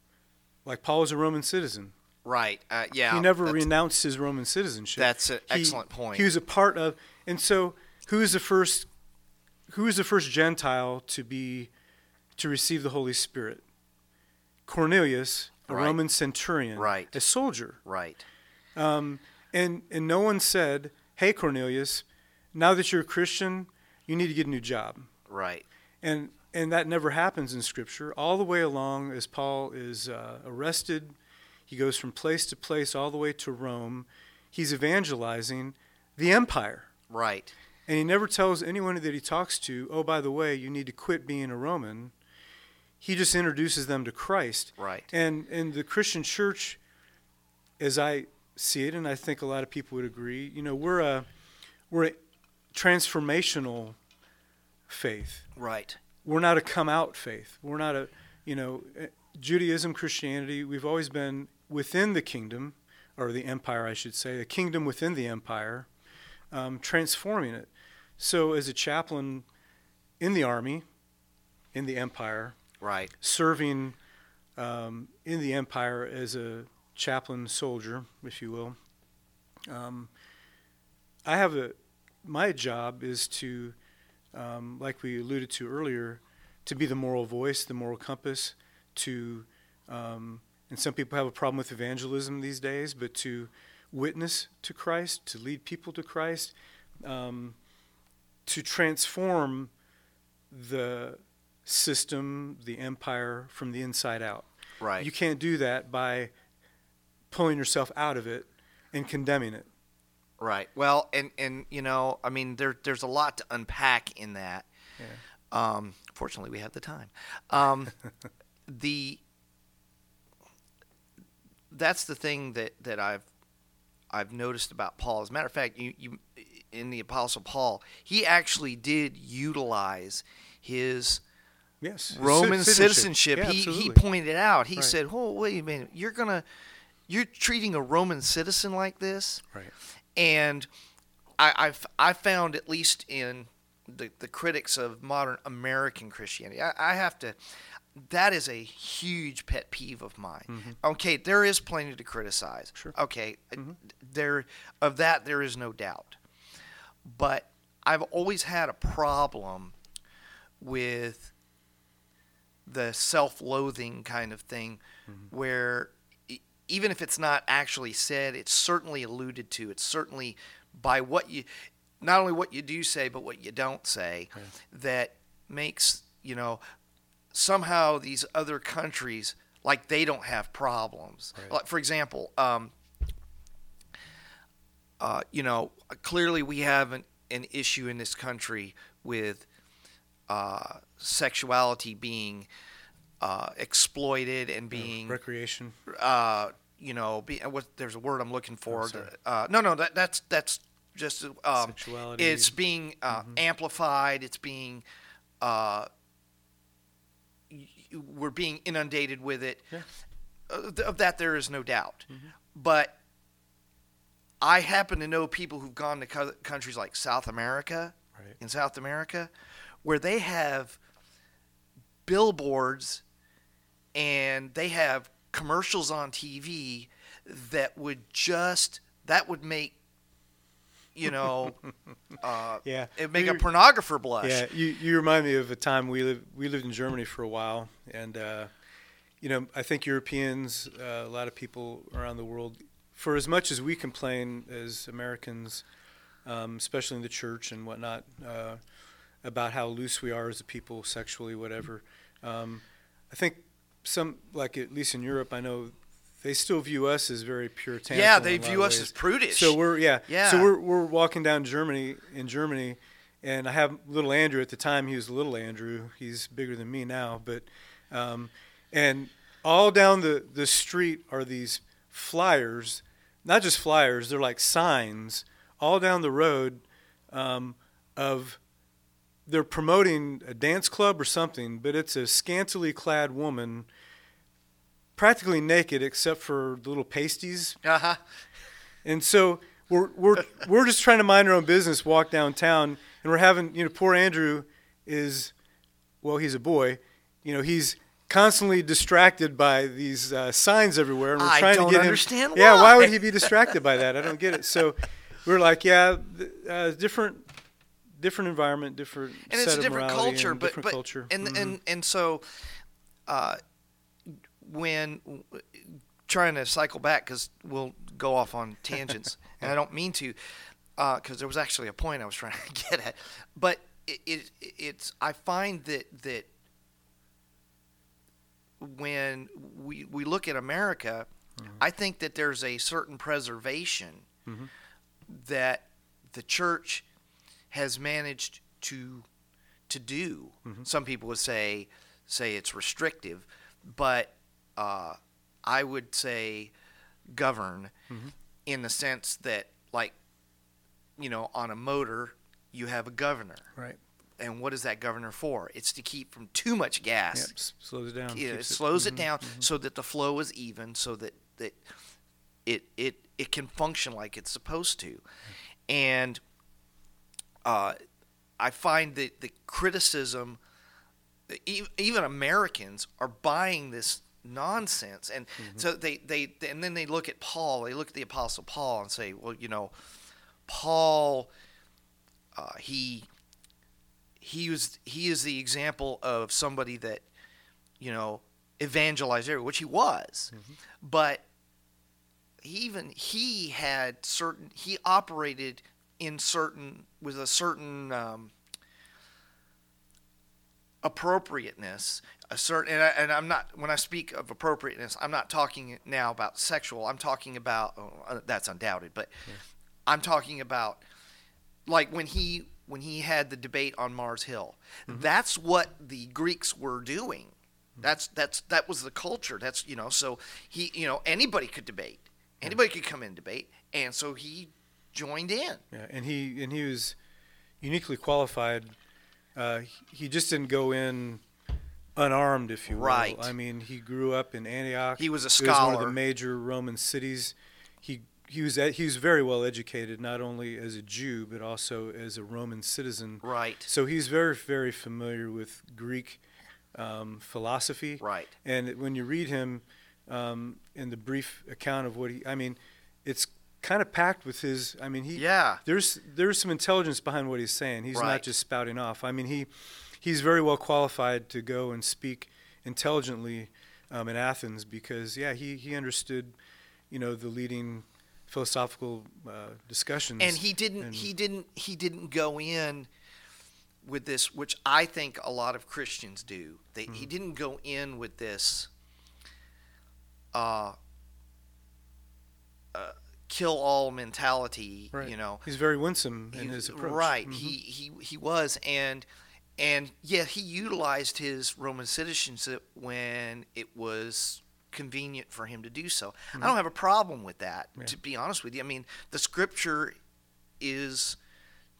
like Paul was a Roman citizen. Right. Uh, yeah. He never renounced his Roman citizenship. That's an He- excellent point. He was a part of, and so who is the first? Who is the first Gentile to be to receive the Holy Spirit? Cornelius, a Right. Roman centurion, Right. a soldier. Right. Um, and and no one said, "Hey, Cornelius, now that you're a Christian, you need to get a new job." Right. and and that never happens in scripture all the way along as paul is uh, arrested he goes from place to place all the way to rome he's evangelizing the empire Right. and he never tells anyone that he talks to oh by the way you need to quit being a roman he just introduces them to christ Right. and in the christian church as i see it and i think a lot of people would agree you know we're a we're a transformational faith Right. We're not a come out faith. We're not a, you know, eh, Judaism, Christianity, we've always been within the kingdom, or the empire, I should say, the kingdom within the empire, um, transforming it. So, as a chaplain in the army, in the empire, Right. serving um, in the empire as a chaplain soldier, if you will, um, I have a, my job is to um, like we alluded to earlier, to be the moral voice, the moral compass, to, um, and some people have a problem with evangelism these days, but to witness to Christ, to lead people to Christ, um, to transform the system, the empire from the inside out. Right. You can't do that by pulling yourself out of it and condemning it. Right. Well, and and you know, I mean, there there's a lot to unpack in that. Um, fortunately, we have the time. Um, the that's the thing that that I've I've noticed about Paul. As a matter of fact, you you in the Apostle Paul, he actually did utilize his Yes. Roman Citizenship. citizenship. Yeah, he he pointed out. He Right. said, "Oh, wait a minute. You're gonna you're treating a Roman citizen like this." Right. And I, I've I found at least in the the critics of modern American Christianity, I, I have to. That is a huge pet peeve of mine. Mm-hmm. Okay, there is plenty to criticize. Sure. Okay, uh, mm-hmm. there of that there is no doubt, but I've always had a problem with the self-loathing kind of thing, mm-hmm. where e- even if it's not actually said, it's certainly alluded to. It's certainly by what you, not only what you do say, but what you don't say, that makes you know somehow these other countries like they don't have problems. Right. Like for example, um, uh, you know, clearly we have an, an issue in this country with uh, sexuality being uh, exploited and being recreation. Uh, you know, be, what there's a word I'm looking for. Oh, uh, no, no, that, that's that's just um, Sexuality. It's being uh, amplified. It's being uh, we're being inundated with it. Yeah. Uh, of that, there is no doubt. But I happen to know people who've gone to co- countries like South America, Right. in South America, where they have billboards and they have commercials on TV that would just that would make you know uh, Yeah. it make a You're- pornographer blush. Yeah, you, you remind me of a time we lived we lived in Germany for a while, and uh, you know I think Europeans, uh, a lot of people around the world, for as much as we complain as Americans, um, especially in the church and whatnot, uh, about how loose we are as a people sexually, whatever. Um, I think some, like at least in Europe, I know they still view us as very puritanical. Yeah, they view us as prudish. So we're yeah. Yeah. So we're we're walking down Germany in Germany, and I have little Andrew at the time. He was little Andrew. He's bigger than me now, but um, and all down the the street are these flyers, not just flyers. They're like signs all down the road um, of they're promoting a dance club or something, but it's a scantily clad woman, practically naked except for the little pasties. Uh-huh. And so we're we're we're just trying to mind our own business, walk downtown, and we're having you know poor Andrew is, well he's a boy, you know he's constantly distracted by these uh, signs everywhere, and we're I trying don't to get understand him. Yeah, why why. would he be distracted by that? I don't get it. So we're like, yeah, uh, different different environment, different and set it's a of different culture, and but different but culture. and Mhm. and and so, uh, when trying to cycle back because we'll go off on tangents, and I don't mean to, because there was actually a point I was trying to get at, but it, it it's I find that that when we we look at America, I think that there's a certain preservation Mhm. that the church has managed to to do. Some people would say say it's restrictive, but uh, I would say govern in the sense that like you know on a motor you have a governor right. and what is that governor for it's to keep from too much gas Yep, slows it down. it slows it mhm, down mhm. so that the flow is even, so that that it it it can function like it's supposed to, and uh, I find that the criticism, even Americans are buying this nonsense, and Mm-hmm. so they, they and then they look at Paul, they look at the Apostle Paul and say, well, you know, Paul, uh, he he was he is the example of somebody that you know evangelized everywhere, which he was, but even he had certain he operated in certain with a certain um, appropriateness a certain and, I, and i'm not when i speak of appropriateness i'm not talking now about sexual i'm talking about oh, uh, that's undoubted but i'm talking about like when he when he had the debate on mars hill. That's what the greeks were doing. That's that's that was the culture. That's you know so he you know anybody could debate. Anybody could come in and debate. And so he joined in Yeah, and he and he was uniquely qualified. Uh, he- just didn't go in unarmed, if you will. Right. I mean, he grew up in Antioch. He was a It was one of the major Roman cities. He he was he was very well educated, not only as a Jew but also as a Roman citizen. right So he's very very familiar with Greek um, philosophy. right And when you read him um, in the brief account of what he, I mean, it's kind of packed with his. I mean, he yeah there's there's some intelligence behind what he's saying. He's Right. not just spouting off. I mean, he he's very well qualified to go and speak intelligently um, in Athens because yeah, he he understood, you know, the leading philosophical uh, discussions. and he didn't and- he didn't he didn't go in with this which i think a lot of christians do they, Mm-hmm. he didn't go in with this uh, uh kill all mentality Right. you know he's very winsome in He- his approach. right Mhm. he, he he was and and yeah he utilized his roman citizenship when it was convenient for him to do so i don't have a problem with that Mm-hmm. Yeah. to be honest with you i mean the scripture is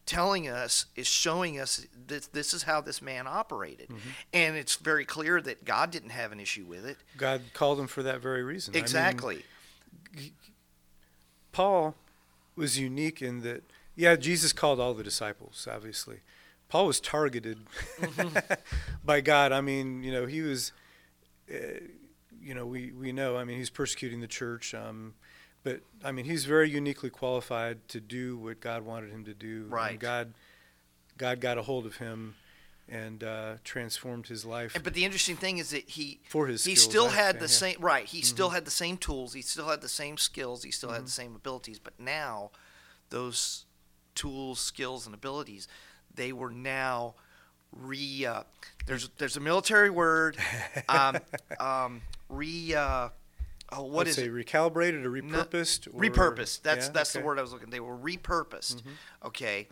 telling us is showing us that this is how this man operated Mm-hmm. and it's very clear that god didn't have an issue with it God called him for that very reason. I mean, exactly Paul was unique in that, yeah, Jesus called all the disciples, obviously. Paul was targeted by God. I mean, you know, he was, uh, you know, we, we know, I mean, he's persecuting the church. Um, but, I mean, he's very uniquely qualified to do what God wanted him to do. And Right. God, God got a hold of him and uh, transformed his life And- but the interesting thing is that he for his he skills, still had the yeah. same right he still had the same tools he still had the same skills he still had the same abilities but now those tools skills and abilities they were now re uh, there's there's a military word um, um, re uh, oh what Let's is say it? recalibrated or repurposed? or, repurposed that's yeah, that's the word i was looking they were repurposed okay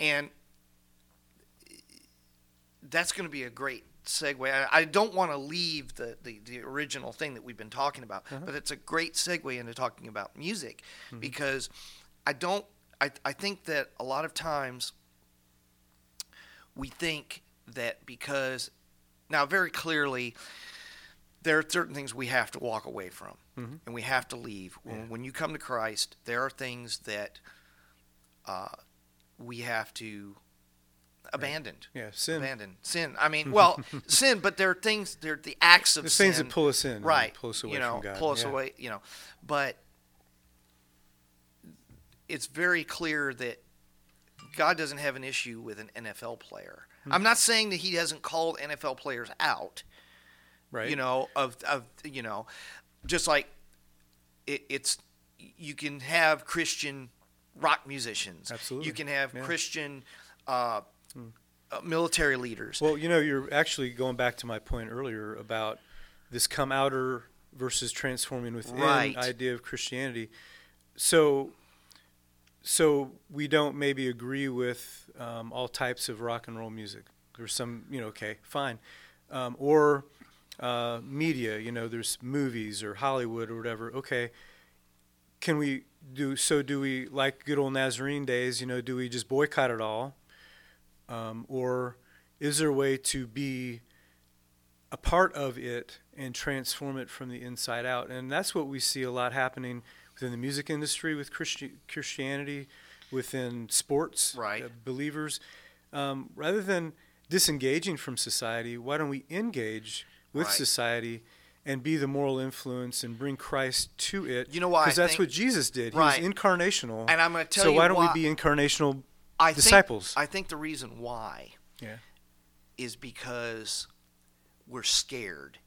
and that's going to be a great segue i, I don't want to leave the, the, the original thing that we've been talking about Uh-huh. but it's a great segue into talking about music Mm-hmm. because i don't I, I think that a lot of times we think that because now very clearly there are certain things we have to walk away from Mhm. and we have to leave when, Yeah. when you come to christ there are things that uh, we have to abandon Yeah, sin. abandon sin i mean well sin but there are things there are the acts of There's sin things that pull us in, right Pull us away you know from God. pull us yeah. away you know but it's very clear that god doesn't have an issue with an nfl player Hmm. i'm not saying that he hasn't called nfl players out Right. you know of, of you know just like it, it's you can have christian rock musicians Absolutely. you can have Yeah. Christian uh, uh, military leaders Well, you know, you're actually going back to my point earlier about this come outer versus transforming within Right. idea of Christianity. So, so we don't maybe agree with um, all types of rock and roll music. There's some, you know, okay, fine, um, or uh, media. You know, there's movies or Hollywood or whatever. Okay, can we do so? Do we like good old Nazarene days? You know, do we just boycott it all? Um, or is there a way to be a part of it and transform it from the inside out? And that's what we see a lot happening within the music industry with Christi- Christianity, within sports, Right. uh, believers. Um, rather than disengaging from society, why don't we engage with Right. society? And be the moral influence and bring Christ to it. You know why Because that's think- what Jesus did. He Right. was incarnational. and i'm going to tell so you So why don't why, we be incarnational I disciples? Think, I think the reason why Yeah. is because we're scared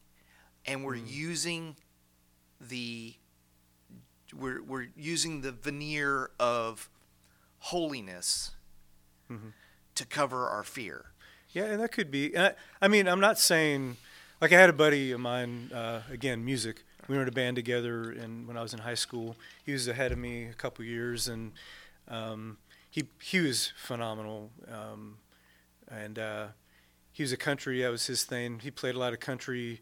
and we're Mm. using the we're, we're using the veneer of holiness Mhm. to cover our fear. Yeah, and that could be. and I, I mean, I'm not saying like I had a buddy of mine. Uh, again, music. We were in a band together, and when I was in high school, he was ahead of me a couple years, and um, he he was phenomenal. Um, and uh, he was a country. That was his thing. He played a lot of country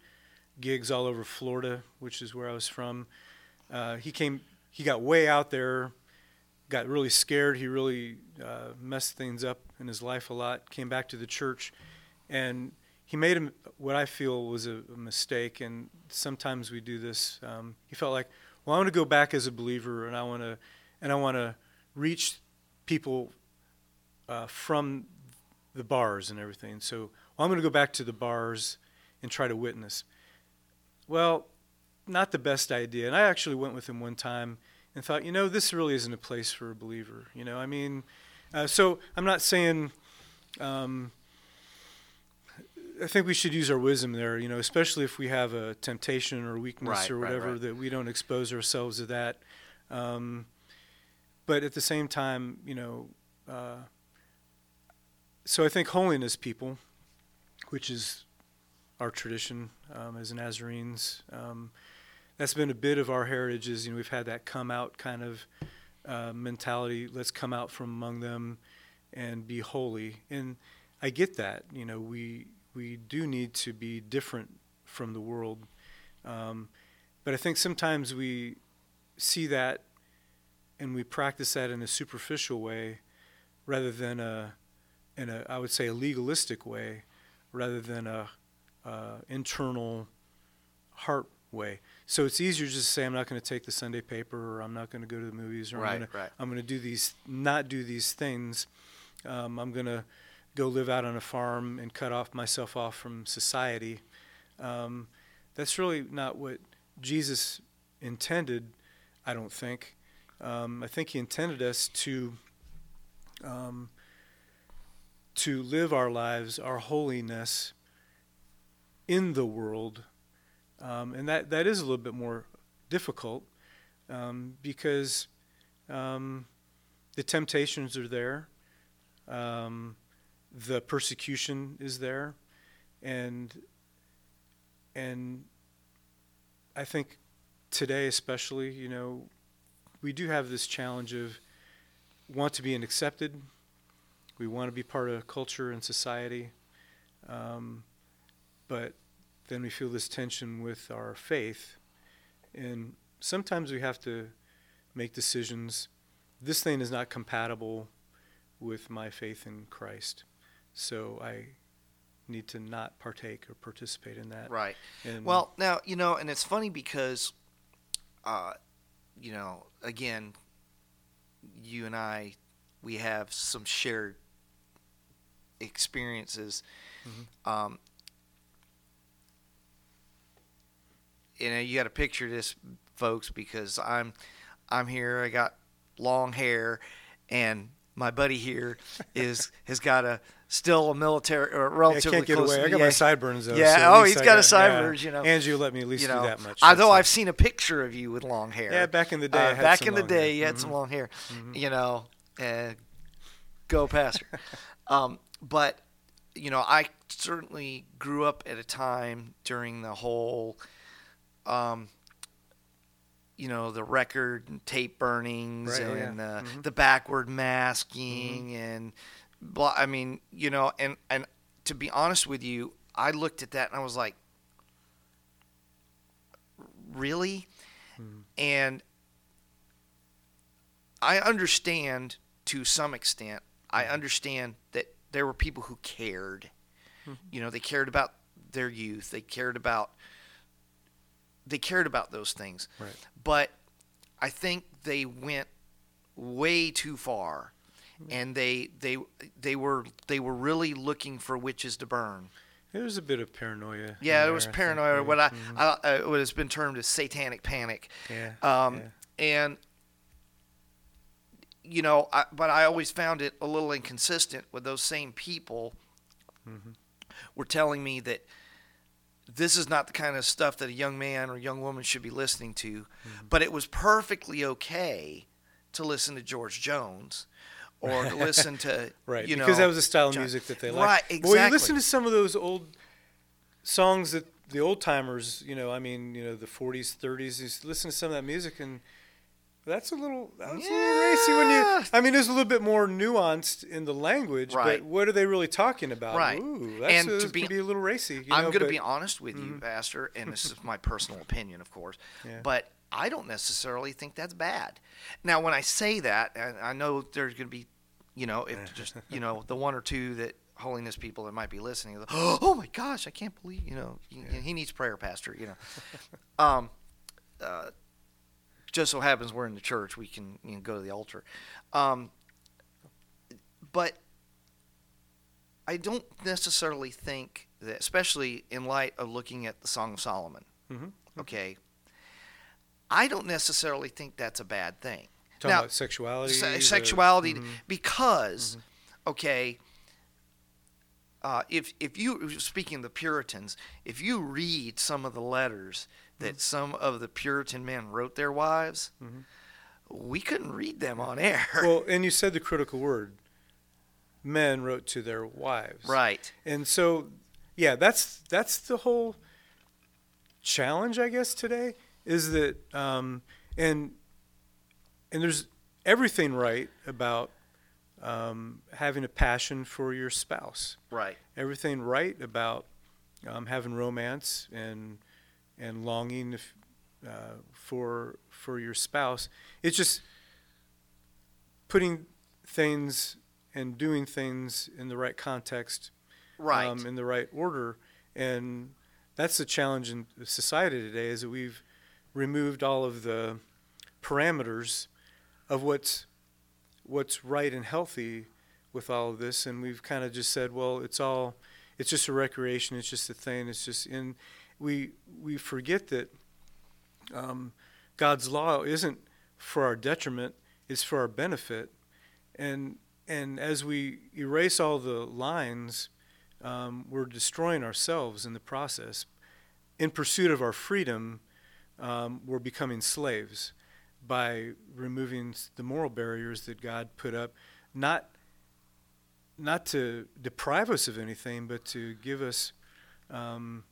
gigs all over Florida, which is where I was from. Uh, he came. He got way out there. Got really scared. He really uh, messed things up in his life a lot. Came back to the church, and he made what I feel was a, a mistake. And sometimes we do this. Um, he felt like, well, I want to go back as a believer, and I want to, and I want to reach people uh, from the bars and everything. So well, I'm going to go back to the bars and try to witness. Well, not the best idea. And I actually went with him one time and thought, you know, this really isn't a place for a believer. You know, I mean, uh, so I'm not saying. Um, I think we should use our wisdom there, you know, especially if we have a temptation or weakness Right, or right, whatever, right. that we don't expose ourselves to that. Um, but at the same time, you know, uh, so I think holiness people, which is our tradition um, as Nazarenes, um, that's been a bit of our heritage. Is you know we've had that come out kind of uh, mentality. Let's come out from among them and be holy. And I get that. You know we we do need to be different from the world, um, but I think sometimes we see that and we practice that in a superficial way rather than a in a I would say a legalistic way rather than a uh, internal heart way. So it's easier just to say I'm not going to take the Sunday paper or I'm not going to go to the movies or Right, I'm going to right. To do these not do these things. Um, I'm going to go live out on a farm and cut off myself off from society. Um, that's really not what Jesus intended. I don't think. Um, I think he intended us to um, to live our lives, our holiness in the world, um, and that that is a little bit more difficult um, because um, the temptations are there, um, the persecution is there, and and I think today especially, you know, we do have this challenge of want to be an accepted. We want to be part of culture and society, um, but then we feel this tension with our faith, and sometimes we have to make decisions this thing is not compatible with my faith in Christ. So I need to not partake or participate in that. Right. And Well, now you know, and it's funny because, uh, you know, again, you and I, we have some shared experiences. Mhm. Um, you know, you got to picture this, folks, because I'm, I'm here. I got long hair, and my buddy here is has got a still a military or Yeah, I relatively can't get away. I got yeah, my sideburns though. Yeah, so oh, he's I got a yeah. sideburns, you know. Angie let me at least you do that much. although I've seen a picture of you with long hair. Yeah, back in the day, I Uh, had back some in the day, hair. you had some Mhm. long hair. Mhm. You know, uh, go pastor. um, but you know, I certainly grew up at a time during the whole, um, you know, the record and tape burnings Right, oh, yeah. and uh, Mhm. the backward masking and, blah, I mean, you know, and and to be honest with you, I looked at that and I was like, really? Mhm. And I understand to some extent. I understand that there were people who cared. Mhm. You know, they cared about their youth. They cared about they cared about those things. Right. But I think they went way too far. And they they they were they were really looking for witches to burn. There was a bit of paranoia. Yeah, there was there, I paranoia. yeah. What I, Mhm. I, uh, what has been termed as satanic panic. yeah, Um, yeah. and you know, I, but I always found it a little inconsistent with those same people Mhm. were telling me that this is not the kind of stuff that a young man or young woman should be listening to, Mm-hmm. but it was perfectly okay to listen to George Jones or to listen to Right, you know because that was the style of John- music that they Right, liked. But when you listen to some of those old songs that the old timers, you know, I mean, you know, the 40s, 30s, you listen to some of that music and that's a little, that's a little racy when you, I mean, there's a little bit more nuanced in the language, Right. but what are they really talking about? Right. Ooh, that's And a, to be- be a little racy. You I'm going to be honest with you, Mhm. Pastor, and this is my personal opinion, of course, Yeah. but I don't necessarily think that's bad. Now, when I say that, and I know there's going to be, you know, if just you know the one or two that holiness people that might be listening, like, oh my gosh, I can't believe, you know, he, he needs prayer, Pastor, you know. um, uh, just so happens we're in the church, we can you know, go to the altar. Um, but I don't necessarily think that, especially in light of looking at the Song of Solomon, Mhm. okay, I don't necessarily think that's a bad thing. Talking now, about sexuality. Se- sexuality, mhm. because, okay, uh, if if you speaking of the Puritans, if you read some of the letters that some of the Puritan men wrote their wives, Mhm. we couldn't read them on air. Well, and you said the critical word. Men wrote to their wives. right. And so, yeah, that's that's the whole challenge, I guess, today is that, um, and and there's everything right about um, having a passion for your spouse. Right. Everything right about um, having romance and and longing if, uh, for for your spouse. It's just putting things and doing things in the right context Right. um, in the right order. And that's the challenge in society today is that we've removed all of the parameters of what's what's right and healthy with all of this, and we've kind of just said, well, it's all it's just a recreation, it's just a thing, it's just in we we forget that um, God's law isn't for our detriment; it's for our benefit, and and as we erase all the lines, um, we're destroying ourselves in the process. In pursuit of our freedom, um, we're becoming slaves by removing the moral barriers that God put up, not not to deprive us of anything, but to give us um,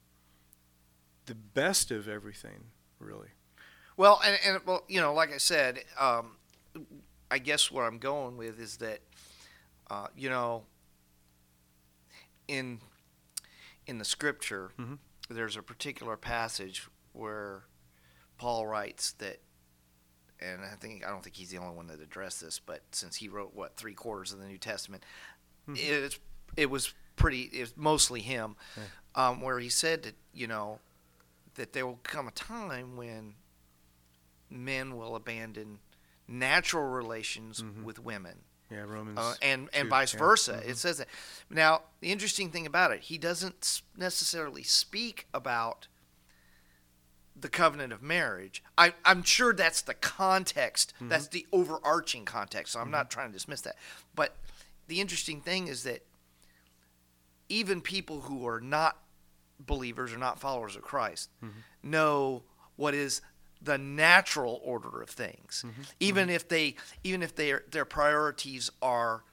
the best of everything, really. Well, and, and well, you know, like I said, um, I guess where I'm going with is that, uh, you know, in in the scripture, Mhm. there's a particular passage where Paul writes that and I think I don't think he's the only one that addressed this, but since he wrote what three quarters of the New Testament, mm-hmm. it's it was pretty. It was mostly him, yeah. um, where he said that you know that there will come a time when men will abandon natural relations mm-hmm. with women. Yeah, Romans. Uh, and and vice versa. Mm-hmm. It says that. Now, the interesting thing about it, he doesn't necessarily speak about the covenant of marriage. I, I'm sure that's the context. Mm-hmm. That's the overarching context. So I'm not mm-hmm. trying to dismiss that. But the interesting thing is that even people who are not believers or not followers of Christ mm-hmm. know what is the natural order of things. Mm-hmm. Even mm-hmm. if they even if their their priorities are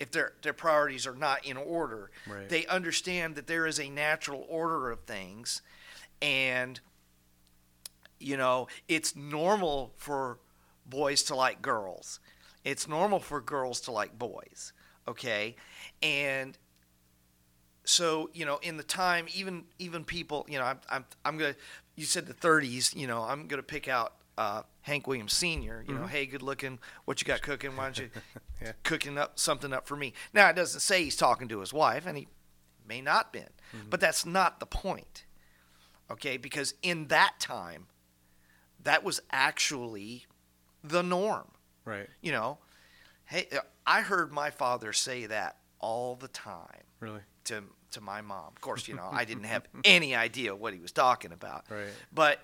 if their their priorities are not in order, right. they understand that there is a natural order of things and you know, it's normal for boys to like girls. It's normal for girls to like boys, okay? And so you know in the time even even people you know i'm i'm, I'm gonna you said the 30s you know i'm gonna pick out uh, hank williams senior you mm-hmm. know hey good looking what you got cooking why don't you yeah. cooking up something up for me now it doesn't say he's talking to his wife and he may not been mm-hmm. but that's not the point okay because in that time that was actually the norm right you know hey i heard my father say that all the time really to to my mom. Of course, you know, I didn't have any idea what he was talking about. Right. But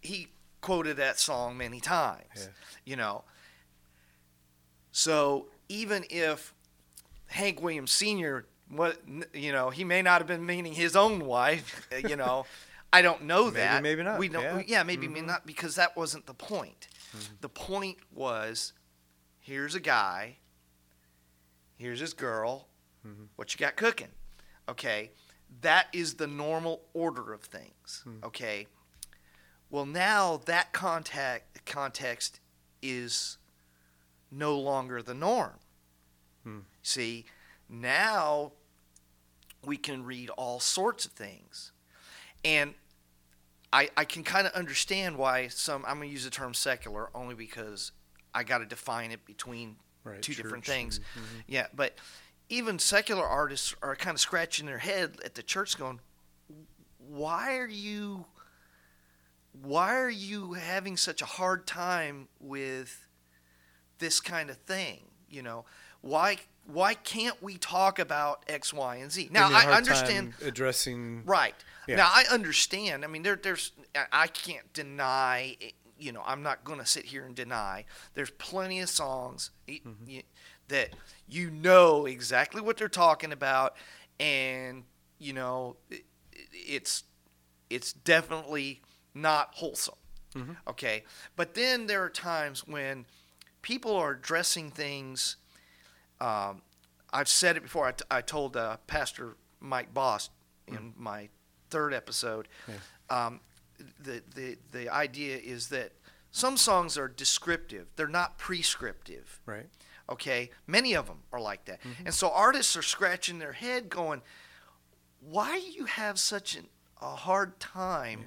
he quoted that song many times. Yeah. You know. So even if Hank Williams Sr. what you know, he may not have been meaning his own wife, uh, you know. I don't know maybe, that. Maybe not. We don't, yeah. yeah maybe mm-hmm. not because that wasn't the point. Mm-hmm. The point was here's a guy, here's his girl, mm-hmm. what you got cooking? Okay, that is the normal order of things. Hmm. Okay, well now that contact context is no longer the norm. Hmm. See, now we can read all sorts of things, and I, I can kind of understand why some I'm going to use the term secular only because I got to define it between right, two different things. Mm-hmm. Yeah, but even secular artists are kind of scratching their head at the church going why are you why are you having such a hard time with this kind of thing you know why why can't we talk about x y and z now i understand addressing right yeah. now i understand i mean there, there's i can't deny you know i'm not going to sit here and deny there's plenty of songs mm-hmm. that you know exactly what they're talking about, and you know it, it's it's definitely not wholesome. Mm-hmm. Okay, but then there are times when people are addressing things. Um, I've said it before. I, t- I told uh, Pastor Mike Boss in mm-hmm. my third episode. Yeah. Um, the, the the idea is that some songs are descriptive; they're not prescriptive. Right. Okay, many of them are like that. Mm-hmm. And so artists are scratching their head going, why do you have such an, a hard time? Yeah.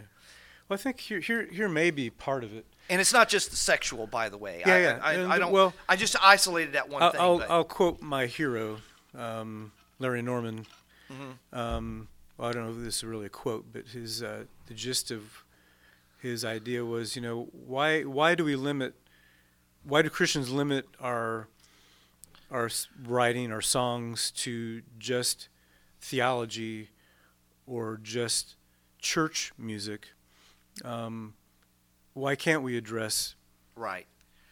Well, I think here, here, here may be part of it. And it's not just the sexual, by the way. Yeah, I, yeah. I, I, I don't. Well, I just isolated that one I'll, thing. I'll, I'll, quote my hero, um, Larry Norman. Mm-hmm. Um, well, I don't know if this is really a quote, but his uh, the gist of his idea was, you know, why why do we limit? Why do Christians limit our our writing, our songs to just theology or just church music, um, why can't we address right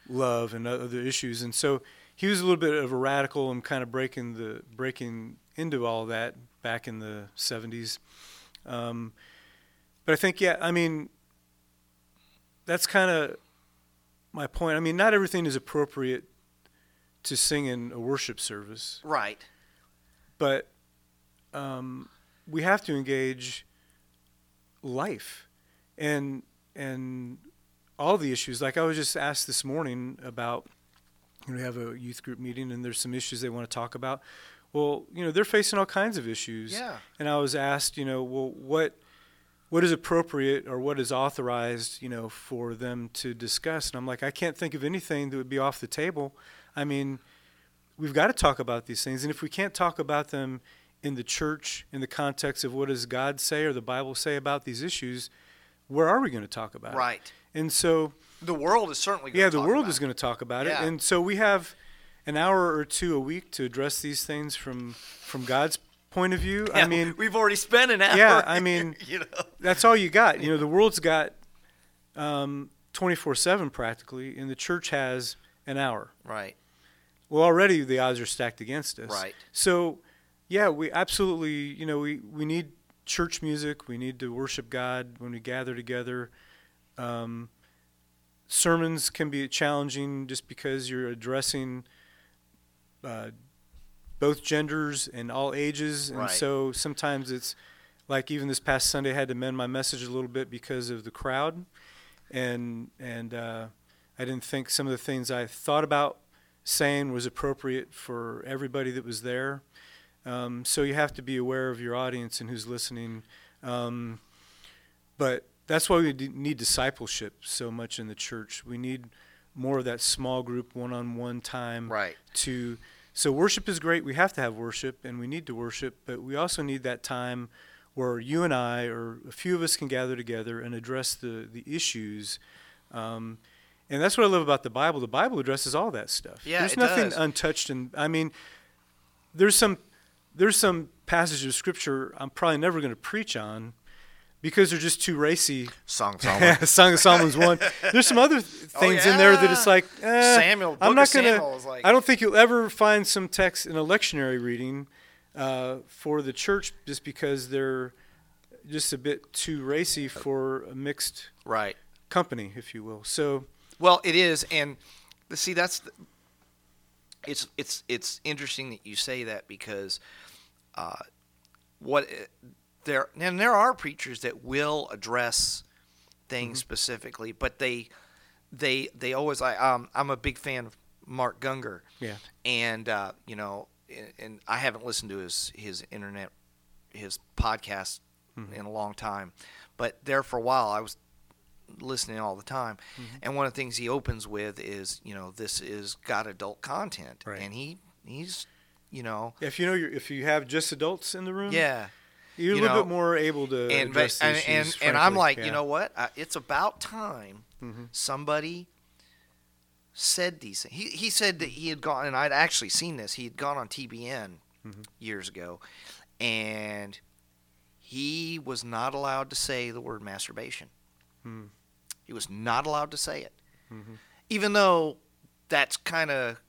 love and other issues? And so he was a little bit of a radical and kind of breaking the breaking into all that back in the 70s. Um, but I think, yeah, I mean, that's kind of my point. I mean, not everything is appropriate to sing in a worship service. Right. But um, we have to engage life and and all the issues. Like I was just asked this morning about you know, we have a youth group meeting and there's some issues they want to talk about. Well, you know, they're facing all kinds of issues. Yeah. And I was asked, you know, well, what what is appropriate or what is authorized, you know, for them to discuss. And I'm like, I can't think of anything that would be off the table. I mean, we've got to talk about these things, and if we can't talk about them in the church in the context of what does God say or the Bible say about these issues, where are we going to talk about it? Right. And so The world is certainly. yeah, the world is going to talk about Yeah. it, and so we have an hour or two a week to address these things from from God's point of view. I mean, we've already spent an hour. Yeah, I mean, you know. that's all you got. You know, the world's got twenty four seven practically, and the church has an hour. Right. Well, already the odds are stacked against us. Right. So, yeah, we absolutely, you know, we, we need church music. We need to worship God when we gather together. Um, sermons can be challenging just because you're addressing uh, both genders and all ages. And Right. so sometimes it's like even this past Sunday, I had to amend my message a little bit because of the crowd. And, and uh, I didn't think some of the things I thought about saying was appropriate for everybody that was there. Um, so you have to be aware of your audience and who's listening. Um, but that's why we need discipleship so much in the church. We need more of that small group, one-on-one time Right. to. So worship is great. We have to have worship, and we need to worship. But we also need that time where you and I, or a few of us, can gather together and address the the issues. Um, and that's what I love about the Bible. The Bible addresses all that stuff. Yeah, There's nothing does. untouched. And I mean, there's some there's some passages of scripture I'm probably never going to preach on because they're just too racy. Song of Solomon. Song of Solomon's one. There's some other th- things in there that it's like eh, Samuel- I'm not gonna. Like- I don't think you'll ever find some text in a lectionary reading uh, for the church just because they're just a bit too racy for a mixed right. company, if you will. So Well, it is, and see that's the, it's it's it's interesting that you say that because uh, what there and there are preachers that will address things specifically, but they they they always I um I'm a big fan of Mark Gungor, yeah, and uh, you know, and, and I haven't listened to his his internet his podcast in a long time, but there for a while I was listening all the time. And one of the things he opens with is, you know, this is got adult content, Right. and he he's, you know, if you know your, if you have just adults in the room, yeah, you're a little know, bit more able to and address but, and, issues. and and I'm like, Yeah. you know what? Uh, it's about time Mhm. somebody said these things. He he said that he had gone, and I'd actually seen this. He had gone on TBN Mhm. years ago, and he was not allowed to say the word masturbation. Hmm. He was not allowed to say it, Mhm. even though that's kind of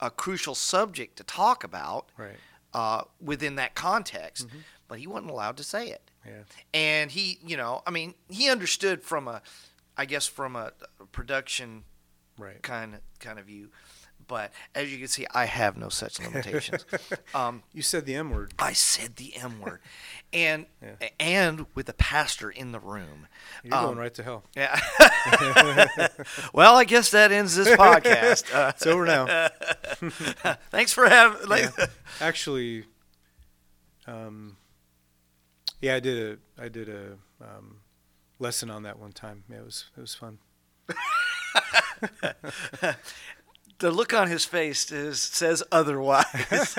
a crucial subject to talk about right, uh, within that context. Mhm. But he wasn't allowed to say it yeah, and he you know i mean he understood from a i guess from a production right. kind of kind of view but as you can see i have no such limitations um, You said the M word. i said the m word and Yeah. and with the pastor in the room You're Um, going right to hell. yeah well i guess that ends this podcast uh, It's over now. thanks for having like, Actually, um, yeah, I did a I did a um, lesson on that one time. Yeah, it was it was fun. the look on his face is, says otherwise.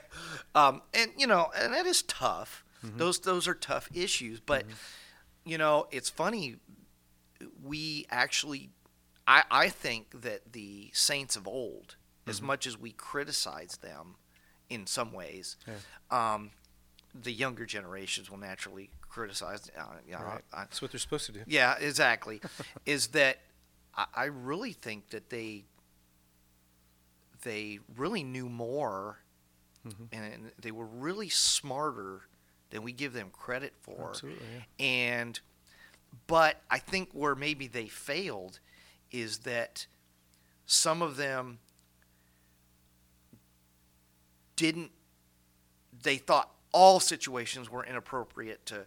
um, and you know, and that is tough. Those those are tough issues. But you know, it's funny. We actually, I I think that the saints of old, as much as we criticize them, in some ways, um, the younger generations will naturally criticize. Uh, you know, Right. I, That's what they're supposed to do. yeah, exactly. is that I, I really think that they they really knew more, Mhm. and they were really smarter than we give them credit for. Absolutely. Yeah. And but I think where maybe they failed is that some of them didn't they thought all situations were inappropriate to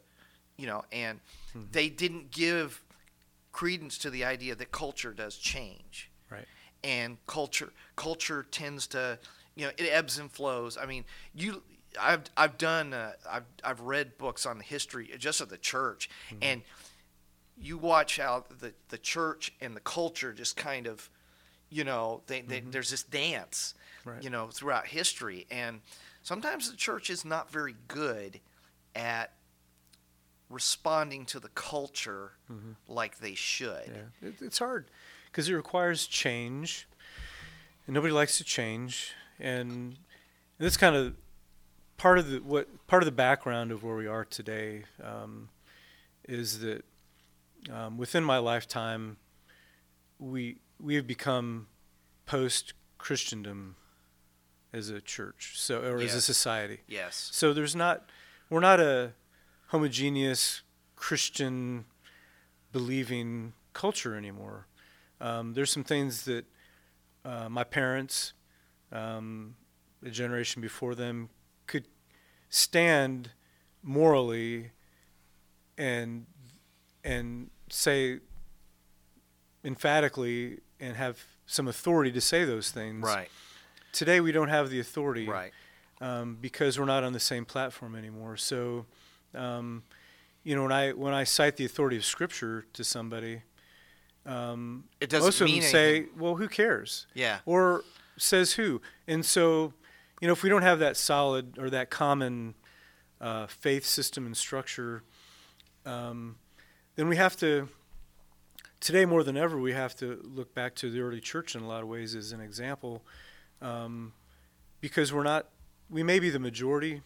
you know and Mhm. they didn't give credence to the idea that culture does change Right. and culture culture tends to you know it ebbs and flows i mean you I've I've done uh, I've I've read books on the history just of the church, Mm-hmm. and you watch how the the church and the culture just kind of, you know, they, they there's this dance, Mm-hmm. Right. you know, throughout history, and sometimes the church is not very good at responding to the culture like they should. Yeah, it, it's hard because it requires change, and nobody likes to change. And that's kind of part of the what part of the background of where we are today um, is that um, within my lifetime, we we have become post Christendom as a church, so or as a society. Yes. So there's not, we're not a homogeneous Christian believing culture anymore. Um, there's some things that uh, my parents, um, the generation before them, could stand morally and and say emphatically and have some authority to say those things. Right. Today we don't have the authority Right. um, because we're not on the same platform anymore. So, um, you know, when I when I cite the authority of Scripture to somebody, um, It doesn't most of mean them say, anything. "Well, who cares?" Yeah. Or says who? And so, you know, if we don't have that solid or that common uh, faith system and structure, um, then we have to. Today more than ever, we have to look back to the early church in a lot of ways as an example, um, because we're not. We may be the majority,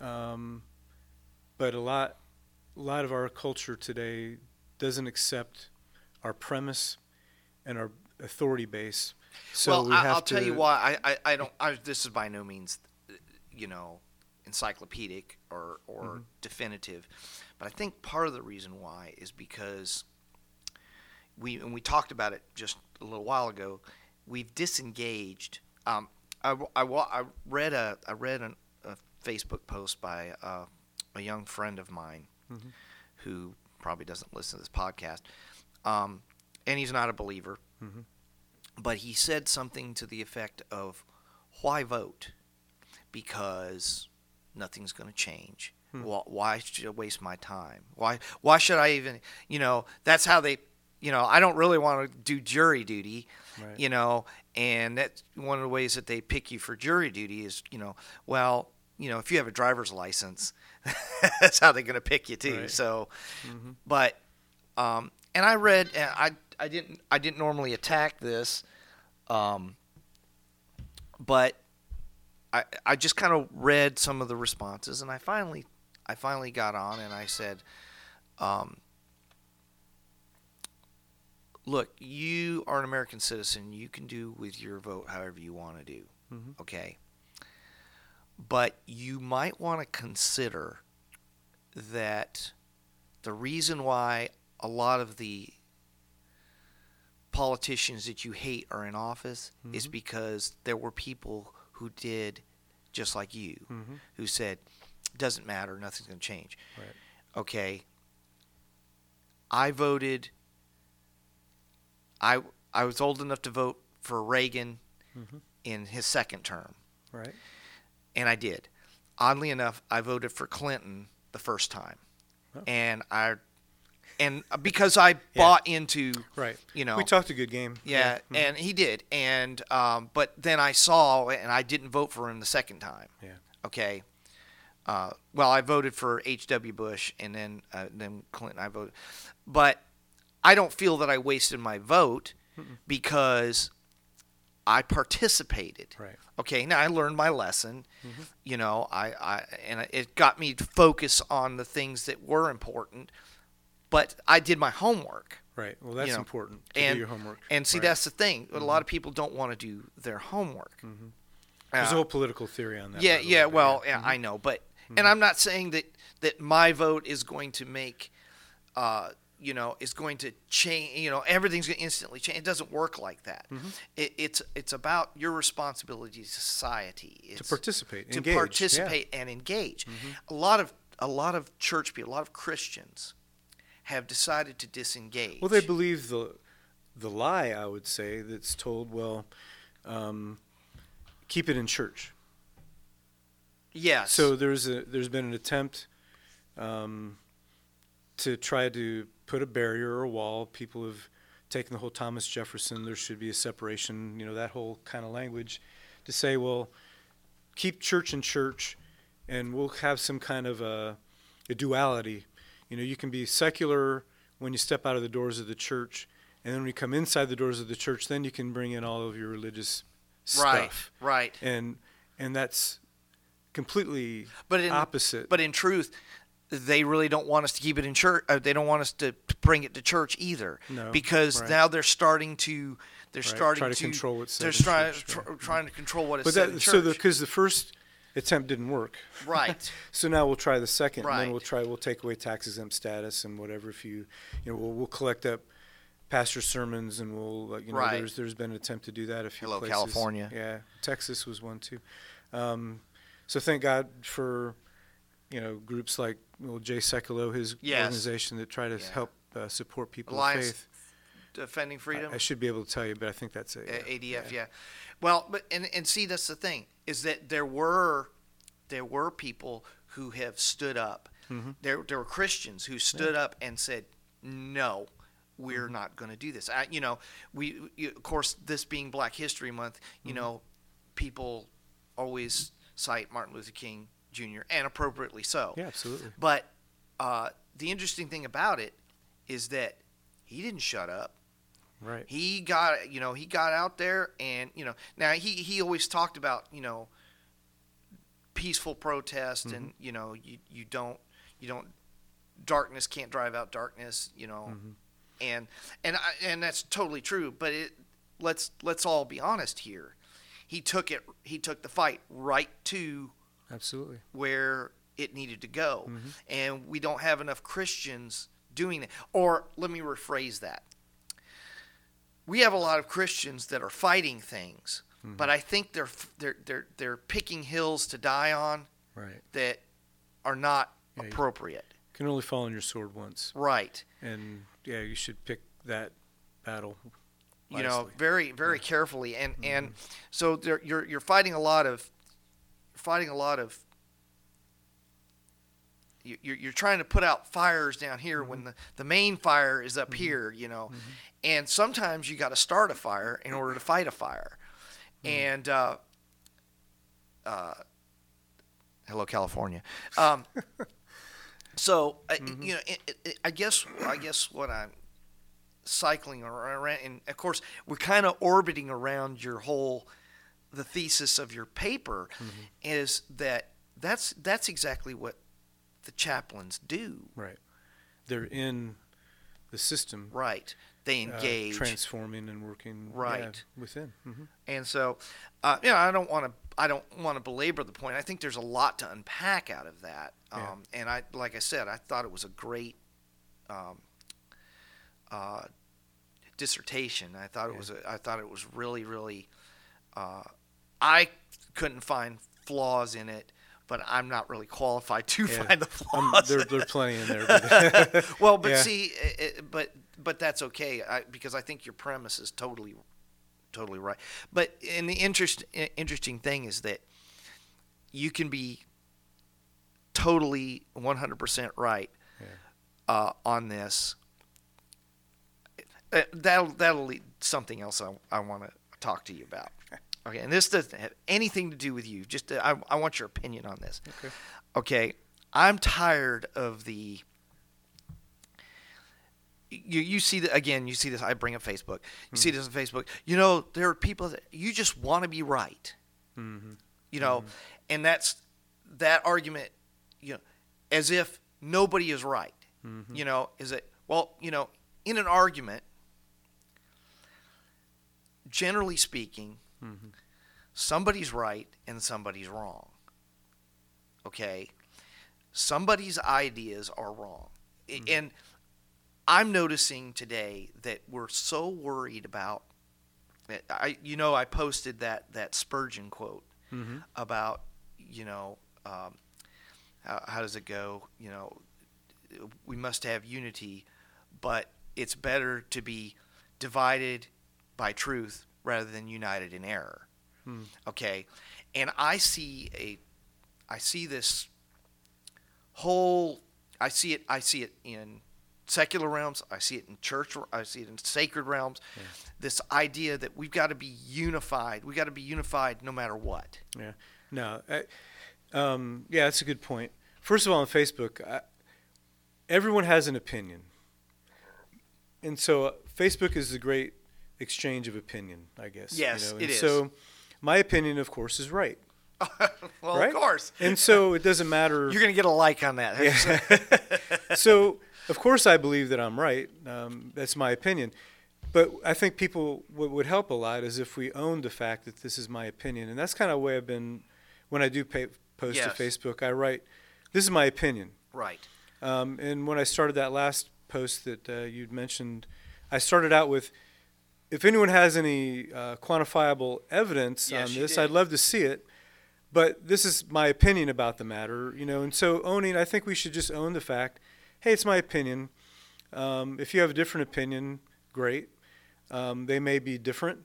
um, but a lot, a lot of our culture today doesn't accept our premise and our authority base. So well, we I, have I'll to, tell you why. I, I, I don't. I, this is by no means, you know, encyclopedic or or Mm-hmm. definitive, but I think part of the reason why is because we and we talked about it just a little while ago. We've disengaged. Um, I, I, I read a I read an, a Facebook post by uh, a young friend of mine Mhm. who probably doesn't listen to this podcast, um, and he's not a believer Mhm. but he said something to the effect of, "Why vote? Because nothing's going to change. Hmm. Why, why should I waste my time? Why why should I even? You know, that's how they. You know, I don't really want to do jury duty. Right. You know, and that's one of the ways that they pick you for jury duty is, you know, well, you know, if you have a driver's license, that's how they're going to pick you too. Right. So, Mhm. but um, and I read and I I didn't I didn't normally attack this, um, but I I just kind of read some of the responses and I finally I finally got on and I said, um, look, you are an American citizen. You can do with your vote however you want to do. Mhm. Okay. But you might want to consider that the reason why a lot of the politicians that you hate are in office is Mhm. because there were people who did just like you, Mhm. who said, doesn't matter, nothing's going to change. Right. Okay. I voted. I I was old enough to vote for Reagan Mhm. in his second term, Right. and I did. Oddly enough, I voted for Clinton the first time, Oh. and I and because I bought into Right. you know we talked a good game. yeah, Mhm. and he did, and um, but then I saw, and I didn't vote for him the second time. Yeah. Okay. Uh, well, I voted for H. W. Bush, and then uh, then Clinton. I voted, but I don't feel that I wasted my vote because I participated. Right. Okay. Now I learned my lesson. Mhm. You know, I, I and it got me to focus on the things that were important, but I did my homework. Right. Well, that's know, important to and- do your homework. And see, Right. Mm-hmm. that's the thing. A lot of people don't want to do their homework. Mhm. There's a Uh, whole political theory on that. yeah, yeah. way, Well, yeah. I know, but and I'm not saying that that my vote is going to make, uh, you know, is going to change. You know, everything's going to instantly change. It doesn't work like that. Mhm. It, it's it's about your responsibility to society. to participate, to engage. yeah. participate and engage. Mhm. A lot of a lot of church people, a lot of Christians, have decided to disengage. Well, they believe the the lie. I would say that's told. Well, um, keep it in church. Yes. So there's a there's been an attempt um, to try to put a barrier or a wall. People have taken the whole Thomas Jefferson. There should be a separation. You know that whole kind of language to say, well, keep church and church, and we'll have some kind of a, a duality. You know, you can be secular when you step out of the doors of the church, and then when you come inside the doors of the church, then you can bring in all of your religious right, stuff. right. And and that's completely But in opposite. but in truth, they really don't want us to keep it in church. Uh, they don't want us to bring it to church either, No, because right. now they're starting to they're Right, starting try to control what's They're trying tr- right. trying to control what but said so because the first attempt didn't work. right, So now we'll try the second, and Right. then we'll try. We'll take away tax exempt status and whatever. If you, you know, we'll, we'll collect up pastor sermons, and we'll, uh, you know, Right. there's there's been an attempt to do that a few Hello, places. California. Yeah, Texas was one too. Um, so thank God for, you know, groups like well, Jay Sekulow, his Yes. organization that try to Yeah. help uh, support people Alliance of faith. defending freedom. I, I should be able to tell you, but I think that's it. A- ADF, yeah. Well, but and and see that's the thing is that there were there were people who have stood up. Mhm. There there were Christians who stood up and said, "No, we're not going to do this." I, you know, we you, of course this being Black History Month, you know, people always cite Martin Luther King Jr. and appropriately so. Yeah, absolutely. But uh, the interesting thing about it is that he didn't shut up Right. he got you know he got out there and you know now he he always talked about you know peaceful protest and you know you you don't you don't darkness can't drive out darkness you know and and I, and that's totally true but it let's let's all be honest here he took it he took the fight right to Absolutely. where it needed to go. Mm-hmm. And we don't have enough Christians doing it. Or let me rephrase that. We have a lot of Christians that are fighting things, Mm-hmm. but I think they're they're they're they're picking hills to die on Right. that are not Yeah, you- appropriate. Can only fall on your sword once, Right. and yeah, you should pick that battle. you know wisely. very very carefully and Mm-hmm. and so you're you're fighting a lot of fighting a lot of you- you're, you're trying to put out fires down here Mm-hmm. when the, the main fire is up here you know and sometimes you got to start a fire in order to fight a fire Mm-hmm. and uh, uh, hello california um, so I Mm-hmm. you know it, it, i guess i guess what i'm cycling around and of course we're kind of orbiting around your whole the thesis of your paper Mm-hmm. is that that's that's exactly what the chaplains do Right. They're in the system, right they uh, engage transforming and working yeah, Right. within. hmm and so uh, you know i don't want to i don't want to belabor the point i think there's a lot to unpack out of that um, Yeah. and i like i said i thought it was a great um, uh, dissertation i thought it Yeah. was a, i thought it was really really uh, i couldn't find flaws in it but i'm not really qualified to Yeah. find the Um, flaws there, there are plenty in there. Well, but Yeah. see, it- but but that's okay I, because I think your premise is totally, totally right. But and the interest interesting thing is that you can be totally 100% right Yeah. uh, on this. Uh, That'll that'll lead something else I, I want to talk to you about. Okay, and this doesn't have anything to do with you. Just uh, I, I want your opinion on this. Okay. Okay, I'm tired of the. You you see that again. You see this. I bring up Facebook. You see this on Facebook. You know there are people that you just want to be right. hmm You know, and that's that argument. You know, as if nobody is right. Mm-hmm. You know, is it well? You know, in an argument, generally speaking, Mhm. somebody's right and somebody's wrong. Okay? Somebody's ideas are wrong. I- And I'm noticing today that we're so worried about I you know I posted that that Spurgeon quote hmm about you know um, how, how does it go you know we must have unity but it's better to be divided by truth rather than united in error Hmm. okay and i see a I see this whole. I see it. I see it in secular realms. I see it in church. I see it in sacred realms. Yeah. This idea that we've got to be unified. We got to be unified no matter what. Yeah. No. I, um, yeah, that's a good point. First of all, on Facebook, I, everyone has an opinion, and so uh, Facebook is a great exchange of opinion, I guess. Yes, you know? it is. So, my opinion, of course, is right. well, right? of course. And so it doesn't matter. You're going to get a like on that. Yeah. so, of course, I believe that I'm right. Um, that's my opinion. But I think people what would help a lot is if we own the fact that this is my opinion, and that's kind of the way I've been. When I do pay, post yes. to Facebook, I write, "This is my opinion." Right. Um, and when I started that last post that uh, you'd mentioned, I started out with, "If anyone has any uh, quantifiable evidence yes, on this. I'd love to see it." But this is my opinion about the matter, you know. And so owning, I think we should just own the fact. Hey, it's my opinion. Um, if you have a different opinion, great. Um, they may be different,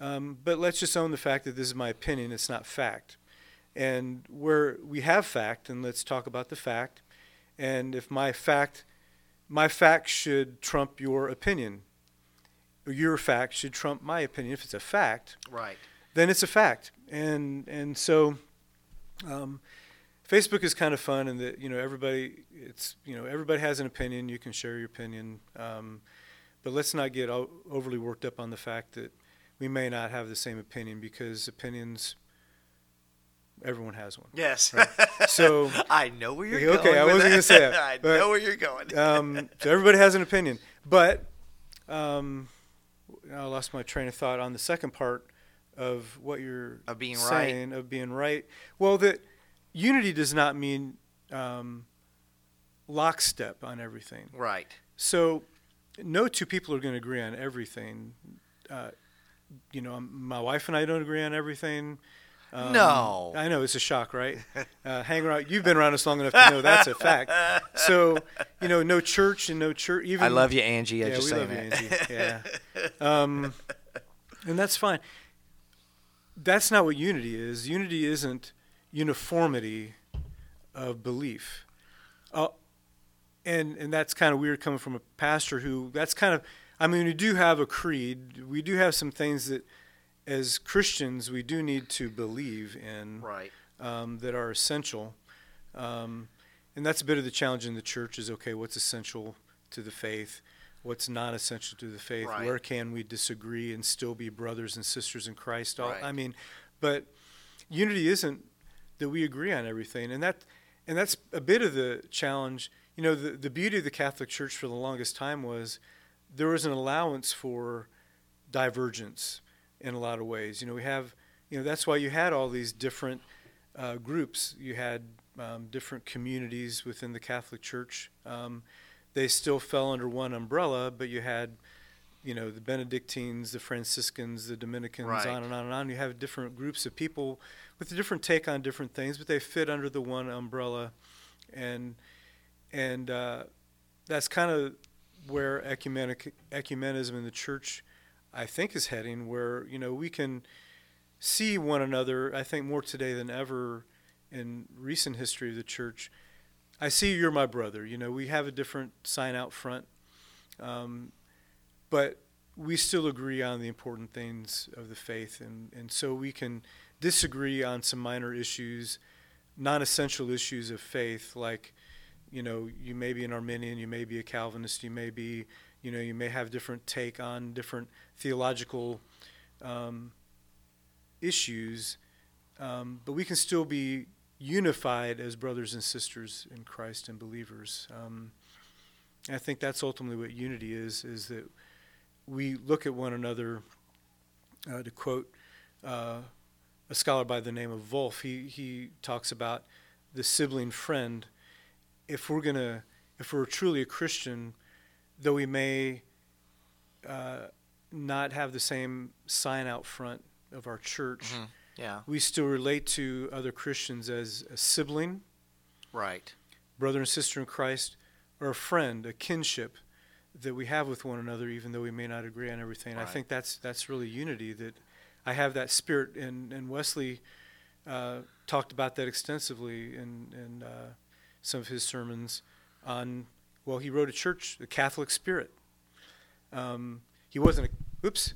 um, but let's just own the fact that this is my opinion. It's not fact and where we have fact, and let's talk about the fact. And if my fact, my fact should trump your opinion, your fact should trump my opinion. If it's a fact, right, then it's a fact. And and so, um, Facebook is kind of fun, and that you know everybody, it's you know everybody has an opinion. You can share your opinion, um, but let's not get o- overly worked up on the fact that we may not have the same opinion because opinions everyone has one. Yes. Right? So I know where you're okay, going. Okay, I wasn't going to say that. I but, know where you're going. um, so everybody has an opinion, but um, I lost my train of thought on the second part of what you're of being saying right. of being right. Well, that unity does not mean um, lockstep on everything. Right. So no two people are going to agree on everything. Uh, you know, my wife and I don't agree on everything. Um, no, I know it's a shock, right? Uh, hang around. You've been around us long enough to know that's a fact. So, you know, no church and no church. Even I love you, Angie. Yeah, I just we love that. you, Angie. Yeah, um, and that's fine. That's not what unity is. Unity isn't uniformity of belief. Uh, and and that's kind of weird coming from a pastor who. That's kind of. I mean, we do have a creed. We do have some things that as Christians, we do need to believe in right. um, that are essential. Um, and that's a bit of the challenge in the church is okay, what's essential to the faith? What's not essential to the faith? Right. Where can we disagree and still be brothers and sisters in Christ? All, Right. I mean, but unity isn't that we agree on everything. And that and that's a bit of the challenge. You know, the, the beauty of the Catholic Church for the longest time was there was an allowance for divergence in a lot of ways. You know, we have, you know, that's why you had all these different uh, groups. You had um, different communities within the Catholic Church. Um, they still fell under one umbrella, but you had, you know, the Benedictines, the Franciscans, the Dominicans, Right. on and on and on. You have different groups of people with a different take on different things, but they fit under the one umbrella, and and uh, that's kind of where ecumenic ecumenism in the church I think is heading, where you know we can see one another. I think more today than ever in recent history of the church. I see you're my brother. You know, we have a different sign out front, um, but we still agree on the important things of the faith, and and so we can disagree on some minor issues, non-essential issues of faith, like you know, you may be an Arminian, you may be a Calvinist, you may be you know you may have different take on different theological um, issues um, but we can still be unified as brothers and sisters in christ and believers. Um, and i think that's ultimately what unity is is that we look at one another uh, to quote uh, a scholar by the name of wolf he, he talks about the sibling friend. If we're going to if we're truly a christian though we may uh, not have the same sign out front of our church, Mhm. Yeah. we still relate to other Christians as a sibling, Right. brother and sister in Christ, or a friend, a kinship that we have with one another, even though we may not agree on everything. I think that's that's really unity. That I have that spirit, and and Wesley uh, talked about that extensively in, in uh, some of his sermons on, well, he wrote a church, the Catholic spirit. Um, he wasn't a, oops,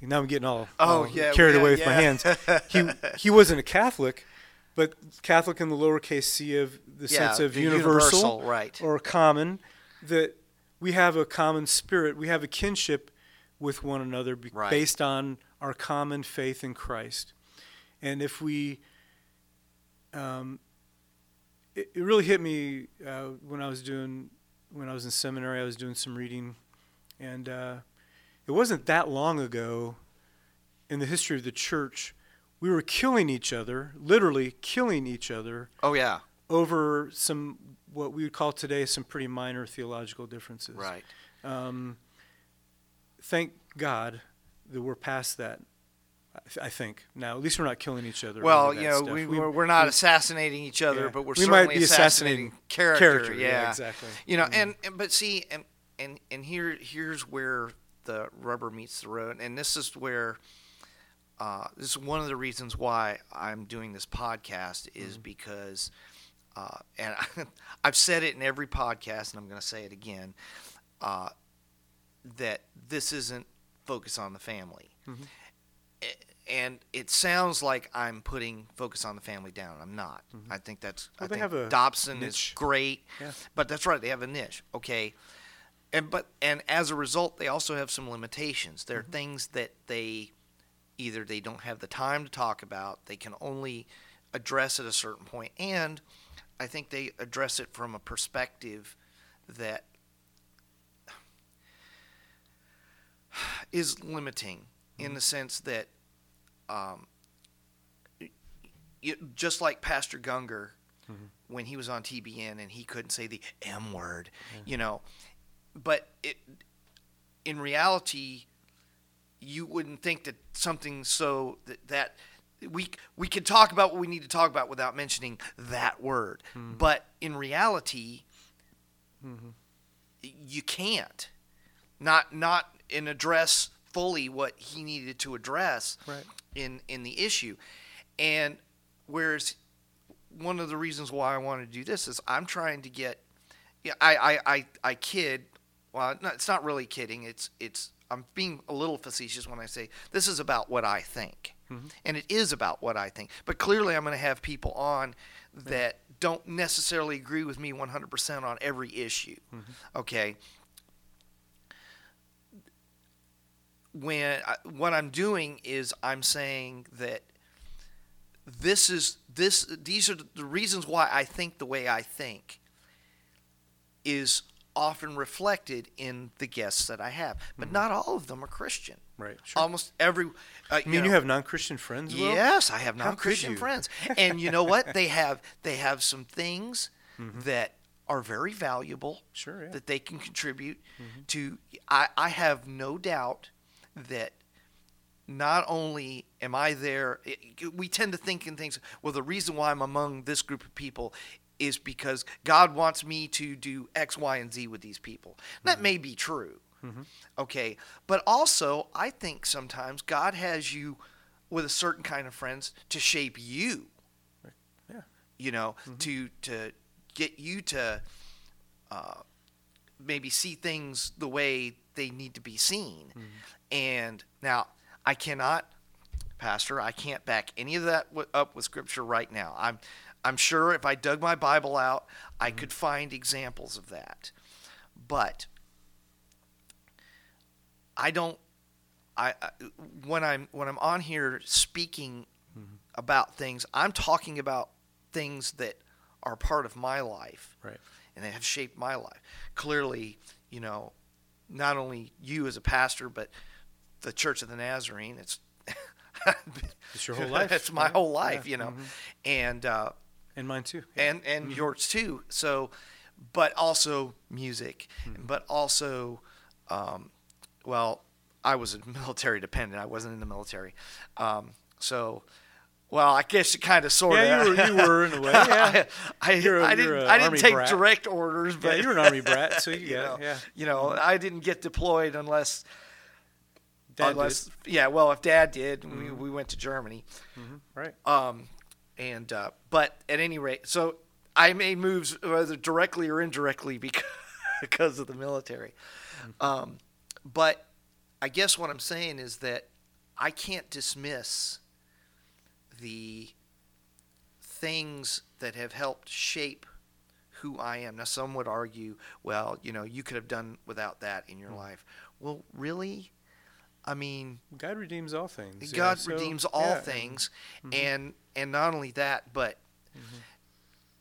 now I'm getting all, Oh, all yeah, carried yeah, away with yeah. my hands. he, he wasn't a Catholic, but Catholic in the lowercase c of the sense of the universal, universal, right. or common, that we have a common spirit, we have a kinship with one another be- Right. based on our common faith in Christ. And if we, um, it, it really hit me uh, when I was doing, when I was in seminary, I was doing some reading, and uh, it wasn't that long ago in the history of the church, we were killing each other, literally killing each other Oh yeah. over some what we would call today some pretty minor theological differences. Right. Um, thank God that we're past that. I th- I think now at least we're not killing each other. Well, you know, stuff. we, we're, we're not we- assassinating each other, yeah. but we're we certainly might be assassinating, assassinating character. Yeah, Yeah, exactly. You know, Mhm. and, and but see, and and and here here's where the rubber meets the road, and this is where. Uh, this is one of the reasons why I'm doing this podcast is Mm-hmm. because, uh, and I've said it in every podcast, and I'm going to say it again, uh, that this isn't focus on the family. Mhm. And it sounds like I'm putting focus on the family down. I'm not. I think that's. Well, I think Dobson niche. is great, Yeah. but that's right. They have a niche. Okay, and but and as a result, they also have some limitations. There are Mm-hmm. things that they either they don't have the time to talk about. They can only address at a certain point, and I think they address it from a perspective that is limiting in the sense that um, just like Pastor Gungor mm-hmm. when he was on TBN and he couldn't say the M word, you know, but it in reality you wouldn't think that something so that, that we we could talk about what we need to talk about without mentioning that word, mm-hmm. but in reality mm-hmm. you can't. Not not in address fully what he needed to address. Right. In in the issue. And whereas one of the reasons why I want to do this is I'm trying to get yeah I I I, I kid well no, it's not really kidding. It's it's I'm being a little facetious when I say this is about what I think. Mm-hmm. And it is about what I think. But clearly I'm going to have people on that don't necessarily agree with me 100% on every issue. Mm-hmm. Okay when I, what I'm doing is I'm saying that this is this these are the reasons why I think the way I think is often reflected in the guests that I have, but mm-hmm. not all of them are Christian. Right. Sure. Almost every. Uh, I mean, you, know, have non-Christian friends. Will? Yes, I have How non-Christian friends, and you know what? They have they have some things mm-hmm. that are very valuable Sure. Yeah. that they can contribute mm-hmm. to. I, I have no doubt that not only am I there, it- we tend to think in things. Well, the reason why I'm among this group of people is because God wants me to do X, Y, and Z with these people. That mm-hmm. may be true. Mm-hmm. Okay, but also I think sometimes God has you with a certain kind of friends to shape you. Yeah. You know, mm-hmm. to to get you to uh, maybe see things the way they need to be seen. And now I cannot, Pastor, I can't back any of that w- up with Scripture right now. I'm I'm sure if I dug my Bible out, I mm-hmm. could find examples of that. But I don't. I, I when I'm when I'm on here speaking mm-hmm. about things, I'm talking about things that are part of my life Right. and they have shaped my life. Clearly, you know, not only you as a pastor, but the Church of the Nazarene. It's It's your whole life, It's my whole life, Yeah. you know, Mhm. and uh, And mine too. and and yours too. So, but also music, but also, um, well, I was a military dependent. I wasn't in the military, um, so. Well, I guess you kind of sort of. Yeah, you were, you were in a way. Yeah. I, I, You're I you're didn't. a I didn't army take brat. direct orders, yeah, but you're an army brat, so you you know. Yeah. you know, I didn't get deployed unless Dad unless yeah. Well, if Dad did, we, we went to Germany. did. Right. Um, And uh, but at any rate, so I made moves whether directly or indirectly because because of the military. Um, but I guess what I'm saying is that I can't dismiss the things that have helped shape who I am. Now, some would argue, well, you know, you could have done without that in your life. Well, really? I mean, God redeems all things. yeah, God so- redeems all yeah. things, mm-hmm. and and not only that, but mm-hmm.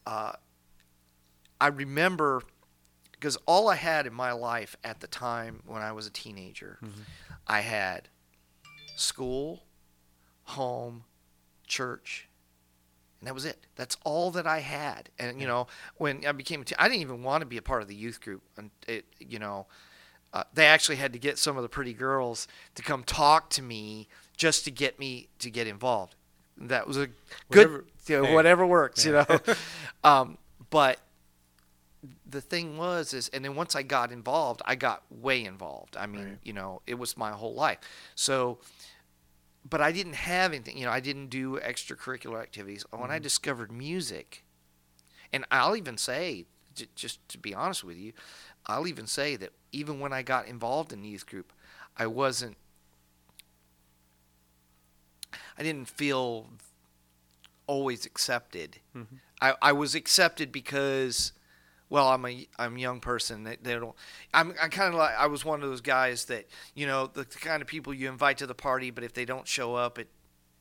uh, I remember because all I had in my life at the time when I was a teenager, mm-hmm. I had school, home, church, and that was it. That's all that I had. And you know, when I became a teen, I didn't even want to be a part of the youth group. And it, you know, uh, they actually had to get some of the pretty girls to come talk to me just to get me to get involved. That was a good, Whatever- you know, hey. whatever works, you know. um, but the thing was is and then once i got involved i got way involved i mean Right. you know it was my whole life so but i didn't have anything you know i didn't do extracurricular activities when i discovered music and i'll even say j- just to be honest with you i'll even say that even when i got involved in youth group i wasn't i didn't feel always accepted. Mm-hmm. I, I was accepted because well i'm a i'm a young person they, they don't i'm i kind of like i was one of those guys that you know the, the kind of people you invite to the party but if they don't show up it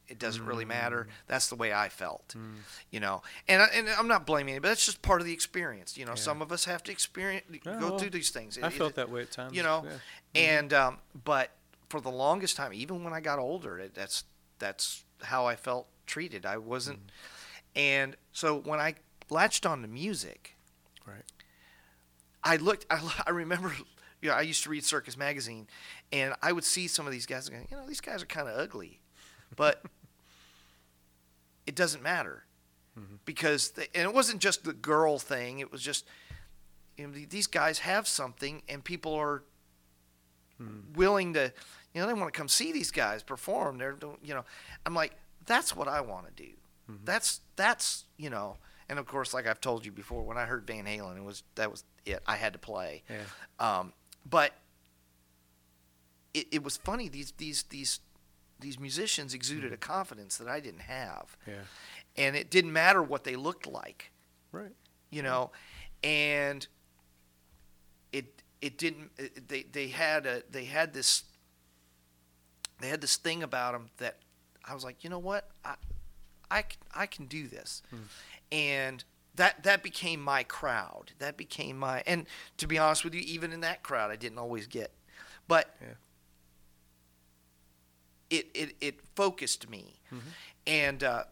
it doesn't really matter. Mm. That's the way i felt mm. you know. And I, and i'm not blaming it but that's just part of the experience you know. Some of us have to experience Yeah, go well, through these things. I felt it- that way at times. you know. yeah. Mm-hmm. and um, but for the longest time even when i got older it, that's that's how i felt treated. I wasn't mm. and so when i latched on to music Right. i looked i, I remember you know, i used to read circus magazine and i would see some of these guys going you know these guys are kind of ugly. But it doesn't matter. Mm-hmm. Because they, and it wasn't just the girl thing it was just you know these guys have something and people are mm-hmm. willing to you know they want to come see these guys perform. They're you know i'm like that's what i want to do mm-hmm. that's that's you know and of course like i've told you before when i heard van halen it was that was it. I had to play. Yeah. um, but it, it was funny these these these these musicians exuded hmm. a confidence that i didn't have Yeah. and it didn't matter what they looked like Right. you know, and it it didn't. It, they they had a they had this they had this thing about them that I was like, you know what, I I can do this, hmm. and that that became my crowd. That became my and to be honest with you, even in that crowd, I didn't always get, but Yeah. It it it focused me, and. Uh,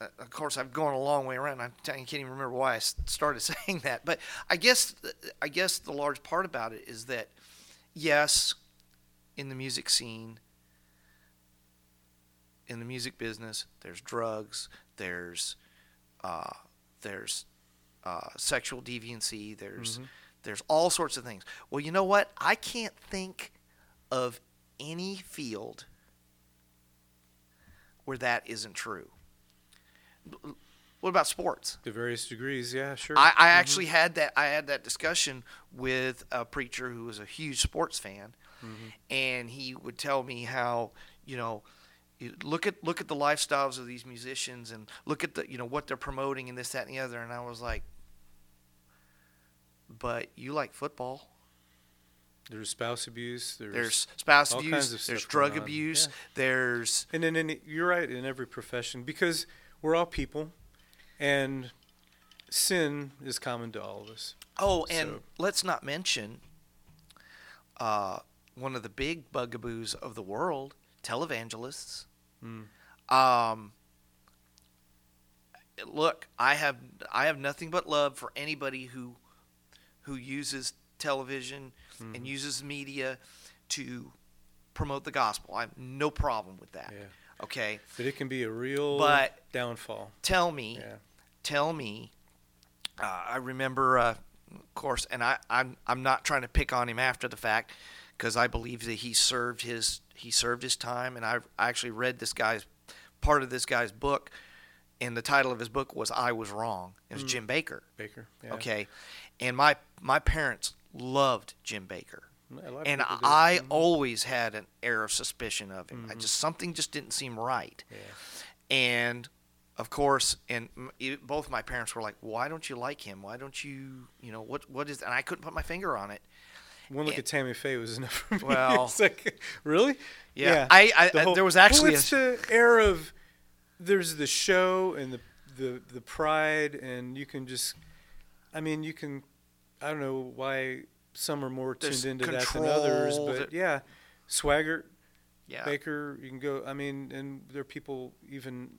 uh, of course, I've gone a long way around. I can't even remember why I started saying that, but I guess I guess the large part about it is that yes, in the music scene, in the music business, there's drugs, there's uh, there's uh, sexual deviancy, there's there's all sorts of things. Well, you know what? I can't think of any field where that isn't true. What about sports? To various degrees. Yeah. Sure. I, I mm-hmm. actually had that I had that discussion with a preacher who was a huge sports fan, mm-hmm. and he would tell me how you know look at look at the lifestyles of these musicians and look at the you know what they're promoting and this that and the other, and I was like, but you like football. There's spouse abuse. There's, There's spouse all abuse. kinds of There's drug abuse. Yeah. There's And then in, you're right in every profession because we're all people, and sin is common to all of us. Oh, and So- let's not mention uh, one of the big bugaboos of the world, televangelists. Mm. Um, look, I have I have nothing but love for anybody who who uses television Mm-hmm. and uses media to promote the gospel. I have no problem with that. Yeah. Okay, But it can be a real But- downfall. tell me Yeah. tell me. Uh, I remember, uh, of course, and I, I'm I'm not trying to pick on him after the fact, because I believe that he served his he served his time, and I I actually read this guy's part of this guy's book, and the title of his book was I Was Wrong. It was Jim Bakker. Bakker. Yeah. Okay, and my my parents loved Jim Bakker, A lot of and. I Mhm. always had an air of suspicion of him. I Mhm. just something just didn't seem right, Yeah. and of course, and e- both my parents were like, "Why don't you like him? Why don't you, you know, what what is?" And I couldn't put my finger on it. One look Yeah. at Tammy Faye was enough for me. Well- it's like, really? Yeah, I, I, The I there was actually well, it's the air of there's the show and the the the pride, and you can just, I mean, you can, I don't know why some are more There's tuned into that than others, but yeah, Swaggart, yeah. Bakker, you can go. I mean, and there are people even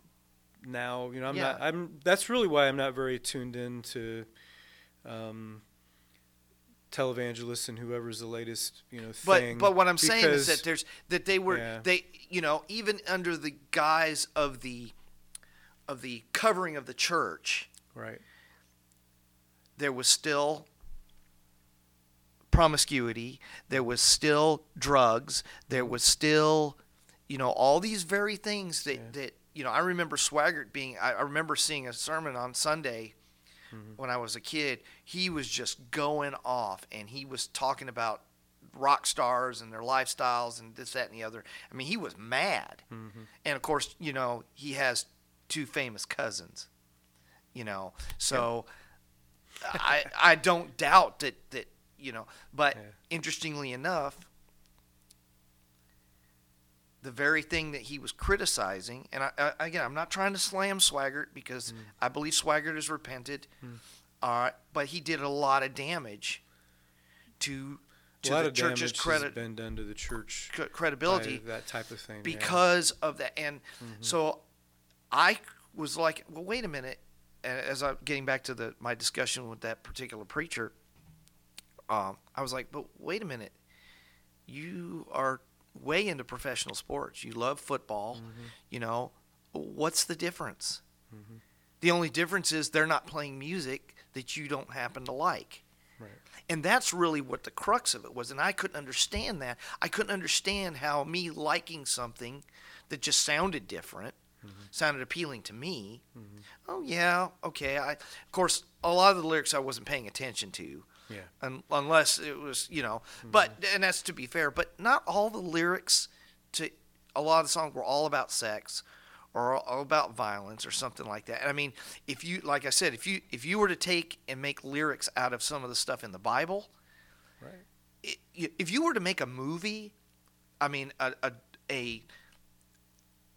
now. You know, I'm Yeah. not. I'm. That's really why I'm not very tuned into. Um, televangelists and whoever's the latest you know But thing but what I'm saying is that there's that they were Yeah. they you know even under the guise of the of the covering of the church right there was still promiscuity there was still drugs there was still you know all these very things that Yeah. that you know I remember Swaggart being I, I remember seeing a sermon on Sunday Mhm. when I was a kid he was just going off and he was talking about rock stars and their lifestyles and this that and the other I mean he was mad mm-hmm. and of course you know he has two famous cousins you know so i i don't doubt that that you know but Yeah. interestingly enough the very thing that he was criticizing and I, I again i'm not trying to slam swaggart because Mm. i believe swaggart has repented Mm. uh, but he did a lot of damage to a to lot the of church's credit been done to the church by credibility that type of thing yeah. because of that. And Mhm. so I was like, well, wait a minute. And as I'm getting back to the my discussion with that particular preacher, um, I was like, but wait a minute. You are way into professional sports. You love football. Mhm. You know, what's the difference? Mhm. The only difference is they're not playing music that you don't happen to like. Right. And that's really what the crux of it was. And I couldn't understand that. I couldn't understand how me liking something that just sounded different, sounded appealing to me. Mhm. Oh, yeah, okay. I, of course, a lot of the lyrics I wasn't paying attention to. Yeah. Un- unless it was, you know, but, and that's to be fair, but not all the lyrics to a lot of the songs were all about sex or all about violence or something like that. And I mean, if you, like I said, if you if you were to take and make lyrics out of some of the stuff in the Bible, Right. it, if you were to make a movie, I mean, a a a,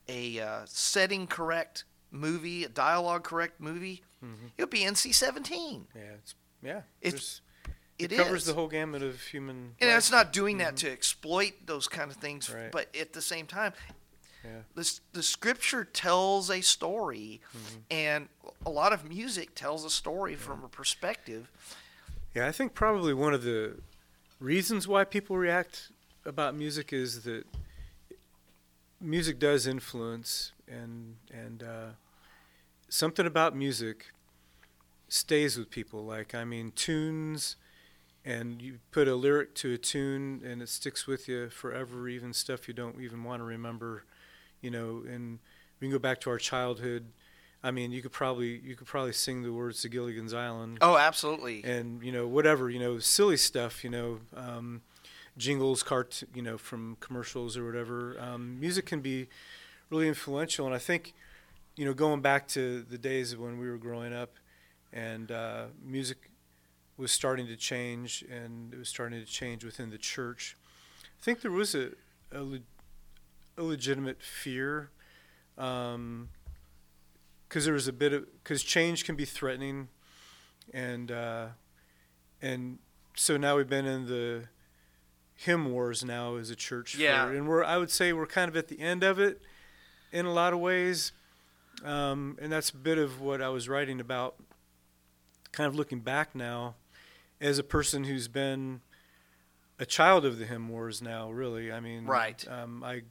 a uh, setting correct movie, a dialogue correct movie, Mhm. it would be NC-17. Yeah. It's yeah. It's- It it covers is. the whole gamut of human. And life. it's not doing that to exploit those kind of things, Right. but at the same time, Yeah. the, the scripture tells a story, Mm-hmm. and a lot of music tells a story from a perspective. Yeah, I think probably one of the reasons why people react about music is that music does influence, and and uh, something about music stays with people. Like I mean, tunes, and you put a lyric to a tune, and it sticks with you forever. Even stuff you don't even want to remember, you know. And we can go back to our childhood. I mean, you could probably you could probably sing the words to Gilligan's Island Oh, absolutely. and you know whatever you know silly stuff you know um, jingles cart you know from commercials or whatever um, music can be really influential and i think you know going back to the days when we were growing up and uh, music was starting to change and it was starting to change within the church i think there was a, a, le- a legitimate fear um, because there was a bit of because change can be threatening and uh, and so now we've been in the hymn wars now as a church for- Yeah. and we're I would say we're kind of at the end of it in a lot of ways um, and that's a bit of what I was writing about kind of looking back now as a person who's been a child of the hymn wars now really I mean Right. um, I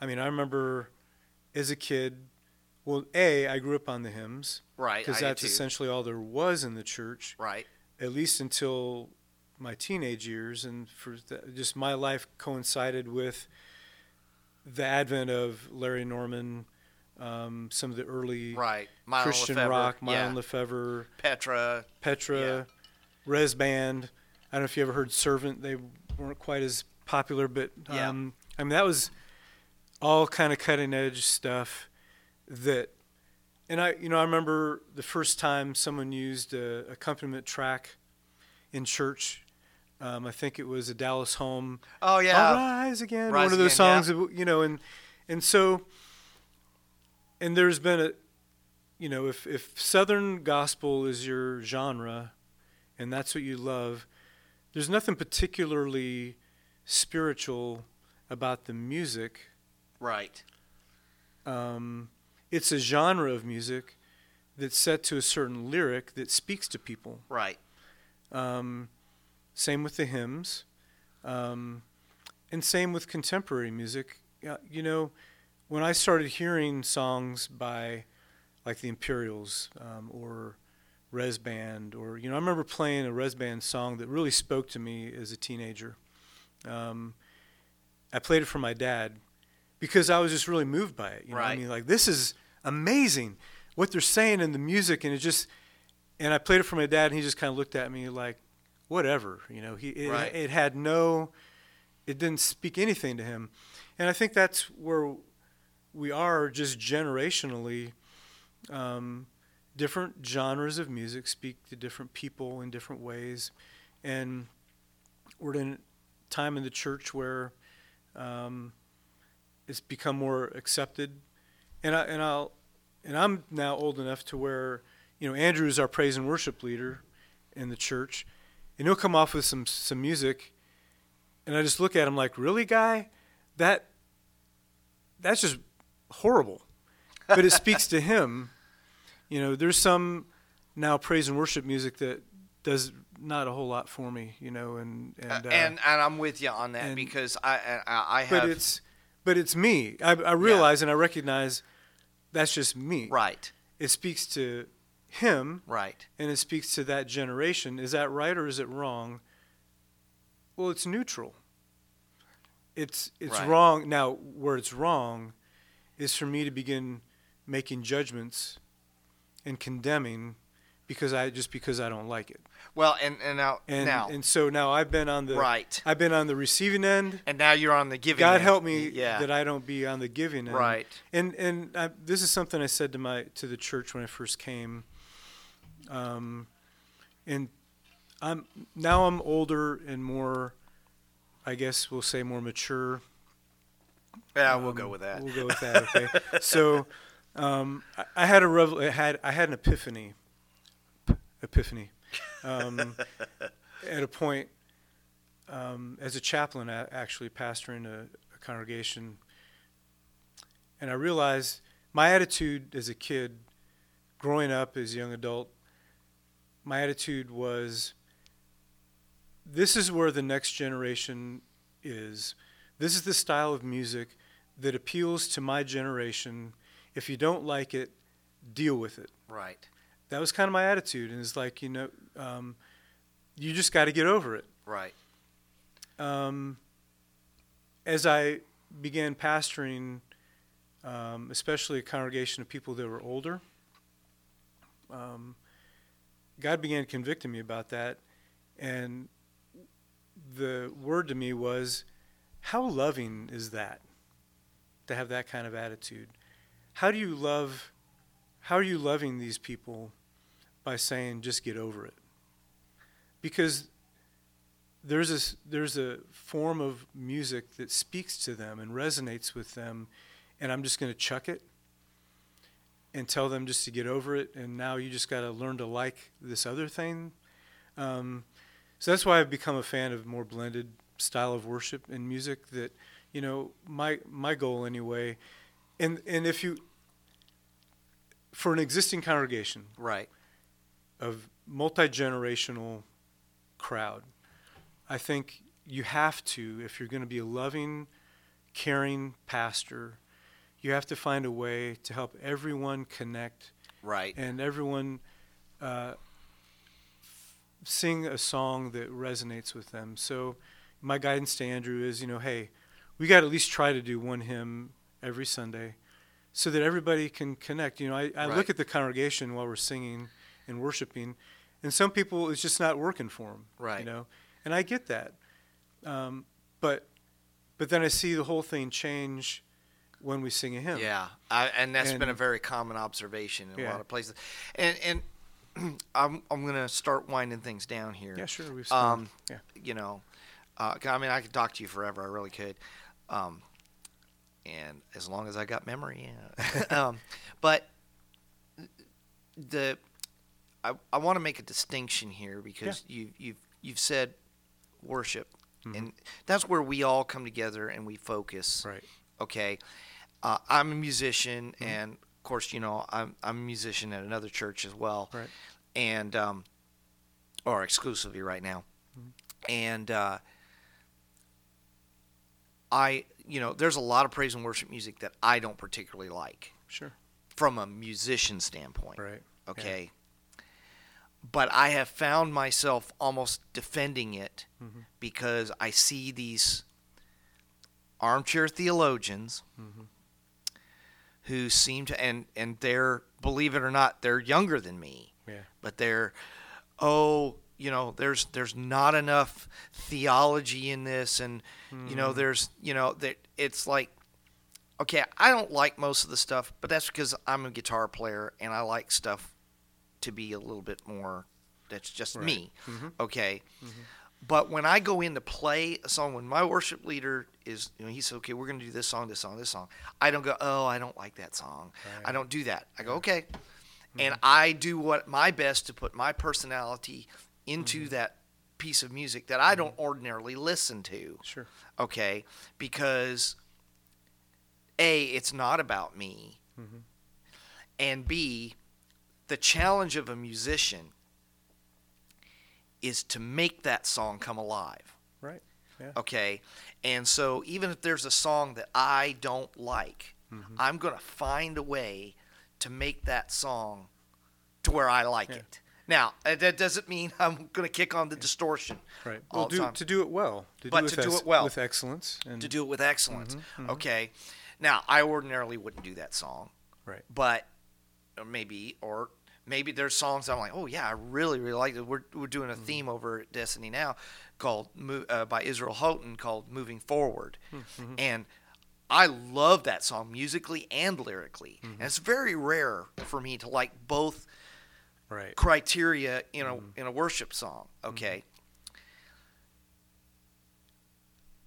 I mean I remember as a kid well a I grew up on the hymns right. because that's essentially all there was in the church, right. at least until my teenage years, and for th- just my life coincided with the advent of Larry Norman, um, some of the early Right. Christian LeFevre, rock, yeah. Mylon LeFevre, Petra. Petra, Yeah. Rez Band. I don't know if you ever heard Servant. They weren't quite as popular, but Yeah. um, I mean that was all kind of cutting edge stuff. That, and I, you know, I remember the first time someone used a accompaniment track in church. Um, I think it was a Dallas Holm. Oh yeah. I'll rise again. Rise one of those Again, yeah. songs, that, you know, and and so, and there's been a, you know, if if Southern gospel is your genre, and that's what you love, there's nothing particularly spiritual about the music. Right. Um, it's a genre of music that's set to a certain lyric that speaks to people. Right. Um, same with the hymns, um, and same with contemporary music. You know, when I started hearing songs by like the Imperials um, or Rez Band, or you know, I remember playing a Rez Band song that really spoke to me as a teenager. Um, I played it for my dad because I was just really moved by it. You know, what I mean, like this is amazing what they're saying in the music, and it just and I played it for my dad, and he just kind of looked at me like, whatever, you know. He it, Right. it had no, it didn't speak anything to him, and I think that's where we are just generationally. Um, different genres of music speak to different people in different ways, and we're in a time in the church where um, it's become more accepted, and I and I'll and I'm now old enough to where you know Andrew is our praise and worship leader in the church, and he'll come off with some some music, and I just look at him like, really, guy, that that's just horrible, but it speaks to him. You know, there's some now praise and worship music that does not a whole lot for me. You know, and and And uh, and, and I'm with you on that and- because I I, I have but it's but it's me. I, I realize and I recognize that's just me. right. It speaks to him Right. and it speaks to that generation. Is that right or is it wrong? Well, it's neutral. It's it's Right. wrong. Now, where it's wrong is for me to begin making judgments and condemning because I just because I don't like it. Well, and and now And now and so now I've been on the right. I've been on the receiving end. And now you're on the giving. God end. help me Yeah. that I don't be on the giving end. right. And and I, this is something I said to my to the church when I first came. Um, and I'm now I'm older and more, I guess we'll say more mature. Yeah, we'll Um, go with that. We'll go with that. Okay. so, um, I, I had a revel- I had I had an epiphany. P- epiphany. Um, at a point, um, as a chaplain, actually pastoring a, a congregation, and I realized my attitude as a kid, growing up as a young adult, my attitude was. This is where the next generation is. This is the style of music that appeals to my generation. If you don't like it, deal with it. Right. That was kind of my attitude, and it's like you know, um, you just got to get over it. Right. Um, as I began pastoring, um, especially a congregation of people that were older, um, God began convicting me about that, and the word to me was, "How loving is that? To have that kind of attitude? How do you love? How are you loving these people by saying just get over it? Because there's a there's a form of music that speaks to them and resonates with them, and I'm just going to chuck it and tell them just to get over it. And now you just got to learn to like this other thing. Um, so that's why I've become a fan of more blended style of worship and music. That you know my my goal anyway, and and if you for an existing congregation Right. of multi-generational crowd. I think you have to, if you're going to be a loving, caring pastor, you have to find a way to help everyone connect Right. and everyone uh, sing a song that resonates with them. So my guidance to Andrew is, you know, hey, we got to at least try to do one hymn every Sunday, so that everybody can connect. You know, I, I Right. look at the congregation while we're singing and worshiping, and some people it's just not working for them. Right. You know, and I get that, um, but but then I see the whole thing change when we sing a hymn. Yeah, I, and that's been a very common observation in a lot of places. And and I'm I'm gonna start winding things down here. Yeah, sure. We've Um, yeah. you know, uh, I mean, I could talk to you forever. I really could. Um, and as long as I got memory, yeah. um, but the I, I want to make a distinction here because you you've you've said worship, Mhm. and that's where we all come together and we focus Right. okay uh, i'm a musician and of course you know I'm, I'm a musician at another church as well Right. and um, or exclusively right now and uh, i you know there's a lot of praise and worship music that i don't particularly like Sure. from a musician standpoint Right. okay but i have found myself almost defending it Mhm. because i see these armchair theologians Mhm. who seem to and and they're believe it or not they're younger than me Yeah. but they're oh you know there's there's not enough theology in this and you know Mhm. there's you know that it's like okay i don't like most of the stuff but that's because i'm a guitar player and i like stuff to be a little bit more that's just Right. me Mhm. okay Mhm. but when i go in to play a song when my worship leader is you know he says okay we're going to do this song this song this song i don't go oh i don't like that song i don't do that i go okay and i do what my best to put my personality into that piece of music that i don't ordinarily listen to Sure. okay because a it's not about me Mhm. and b the challenge of a musician is to make that song come alive Right. Yeah. okay and so even if there's a song that i don't like Mhm. i'm going to find a way to make that song to where i like Yeah. it now uh, that doesn't mean i'm going to kick on the distortion Right. Well, do, time. to do it well. To But do, to do ex- it well. with excellence. And to do it with excellence. Mhm, mhm. Okay. Now, I ordinarily wouldn't do that song, Right. but or maybe or maybe there's songs I'm like, oh yeah, I really really like it. We're we're doing a Mm-hmm. theme over at Destiny now called uh, by Israel Houghton called "Moving Forward," Mhm. and I love that song musically and lyrically. Mm-hmm. And it's very rare for me to like both Right. criteria in a Mm-hmm. in a worship song. Okay.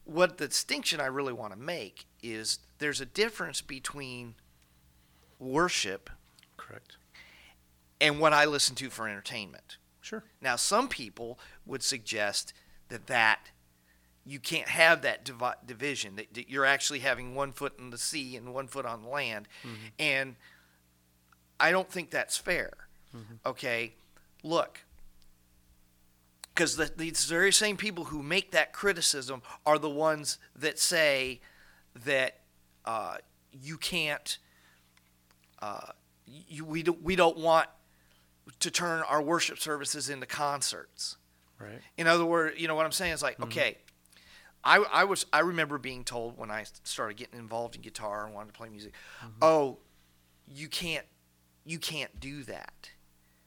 What the distinction I really want to make is there's a difference between worship Correct. and what I listen to for entertainment. Sure. Now, some people would suggest that that you can't have that divi- division that, that you're actually having one foot in the sea and one foot on the land, and I don't think that's fair. Okay, look, because the, these very same people who make that criticism are the ones that say that uh, you can't. Uh, you, we don't we don't want to turn our worship services into concerts. Right. In other words, you know what I'm saying is like, okay, I, I was I remember being told when I started getting involved in guitar and wanted to play music, oh, you can't you can't do that.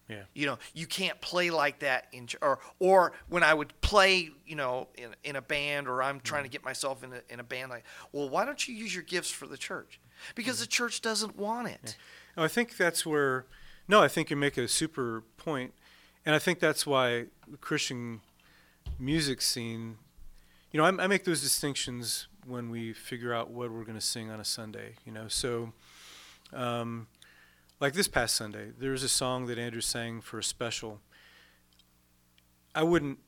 Yeah. You know, you can't play like that in or or when I would play, you know, in in a band or I'm trying to get myself in a in a band like, well, why don't you use your gifts for the church? Because the church doesn't want it. No, I think that's where. No, I think you make a super point, and I think that's why the Christian music scene. You know, I, I make those distinctions when we figure out what we're going to sing on a Sunday. You know, so, um, like this past Sunday, there was a song that Andrew sang for a special. I wouldn't,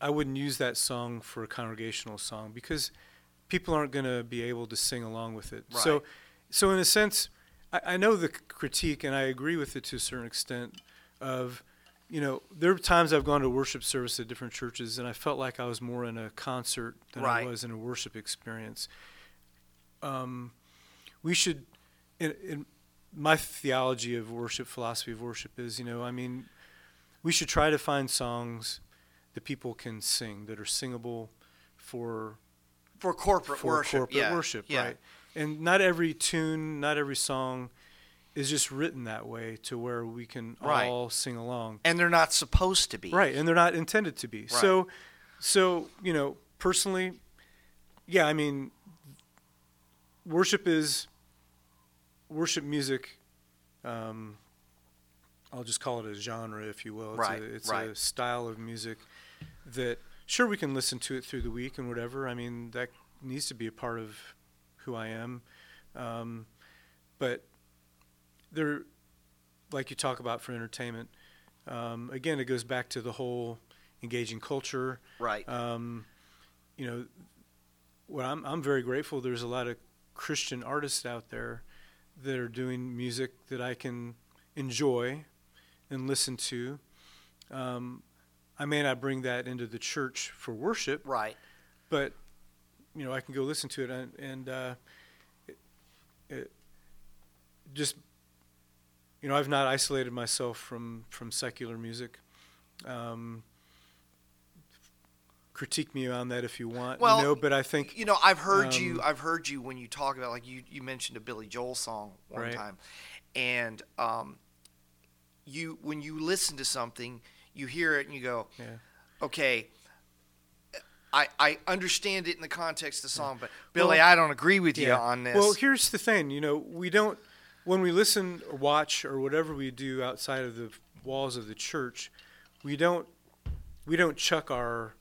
I wouldn't use that song for a congregational song because people aren't going to be able to sing along with it. So, Right. so so in a sense, I, I know the critique and I agree with it to a certain extent. Of, you know, there are times I've gone to worship service at different churches and I felt like I was more in a concert than Right. I was in a worship experience. Um, we should, in, in my theology of worship, philosophy of worship is, you know, I mean, we should try to find songs that people can sing that are singable for For corporate for worship, corporate yeah, worship, yeah. right? and not every tune, not every song is just written that way to where we can Right. all sing along. And they're not supposed to be. Right, and they're not intended to be. So, so you know, personally, yeah, I mean, worship is worship music. Um, I'll just call it a genre, if you will. It's Right, a, it's right. a style of music that sure we can listen to it through the week and whatever. I mean, that needs to be a part of who I am. Um, but there, like you talk about for entertainment, um, again, it goes back to the whole engaging culture. Right. Um, you know, well, I'm I'm very grateful. There's a lot of Christian artists out there that are doing music that I can enjoy and listen to. Um, I may not bring that into the church for worship, right. but you know I can go listen to it and, and uh, it, it just you know I've not isolated myself from from secular music. Um, critique me on that if you want, Well, you know, but I think You know, I've heard you. Um, I've heard you when you talk about like you. You mentioned a Billy Joel song one Right. time, and um, you when you listen to something, you hear it and you go, Yeah. okay. I, I understand it in the context of the song, but Billy, Well, I don't agree with you Yeah. on this. Well, here's the thing. You know, we don't when we listen or watch or whatever we do outside of the walls of the church, we don't we don't chuck our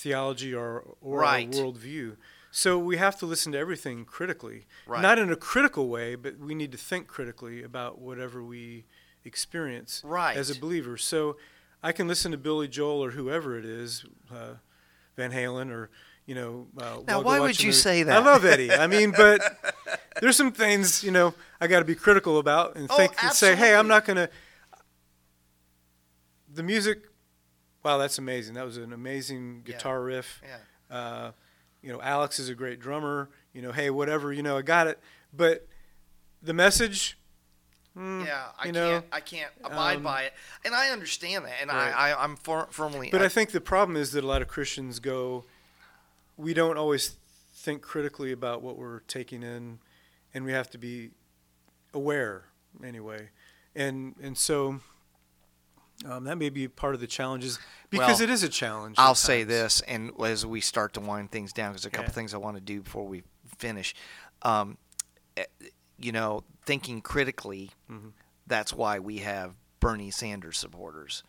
theology or or Right. our worldview. So we have to listen to everything critically, Right. not in a critical way, but we need to think critically about whatever we experience Right. as a believer. So I can listen to Billy Joel or whoever it is, uh, Van Halen or you know. Uh, Now, why would you say that? I love Eddie. I mean, but there's some things you know I got to be critical about and Oh, think and say, hey, I'm not gonna. The music, wow, that's amazing. That was an amazing Yeah. guitar riff. yeah. Uh, you know, Alex is a great drummer. You know, hey, whatever. You know, I got it. But the message, mm, Yeah, I you know, can't. I can't abide um, by it, and I understand that, and Right. I, I, I'm fir- firmly. But I, I think the problem is that a lot of Christians go, we don't always think critically about what we're taking in, and we have to be aware anyway. And and so um, that may be part of the challenges because Well, it is a challenge. I'll say this, and as we start to wind things down, because a couple Yeah. things I want to do before we finish. Um, eh, you know, thinking critically. Mhm. That's why we have Bernie Sanders supporters,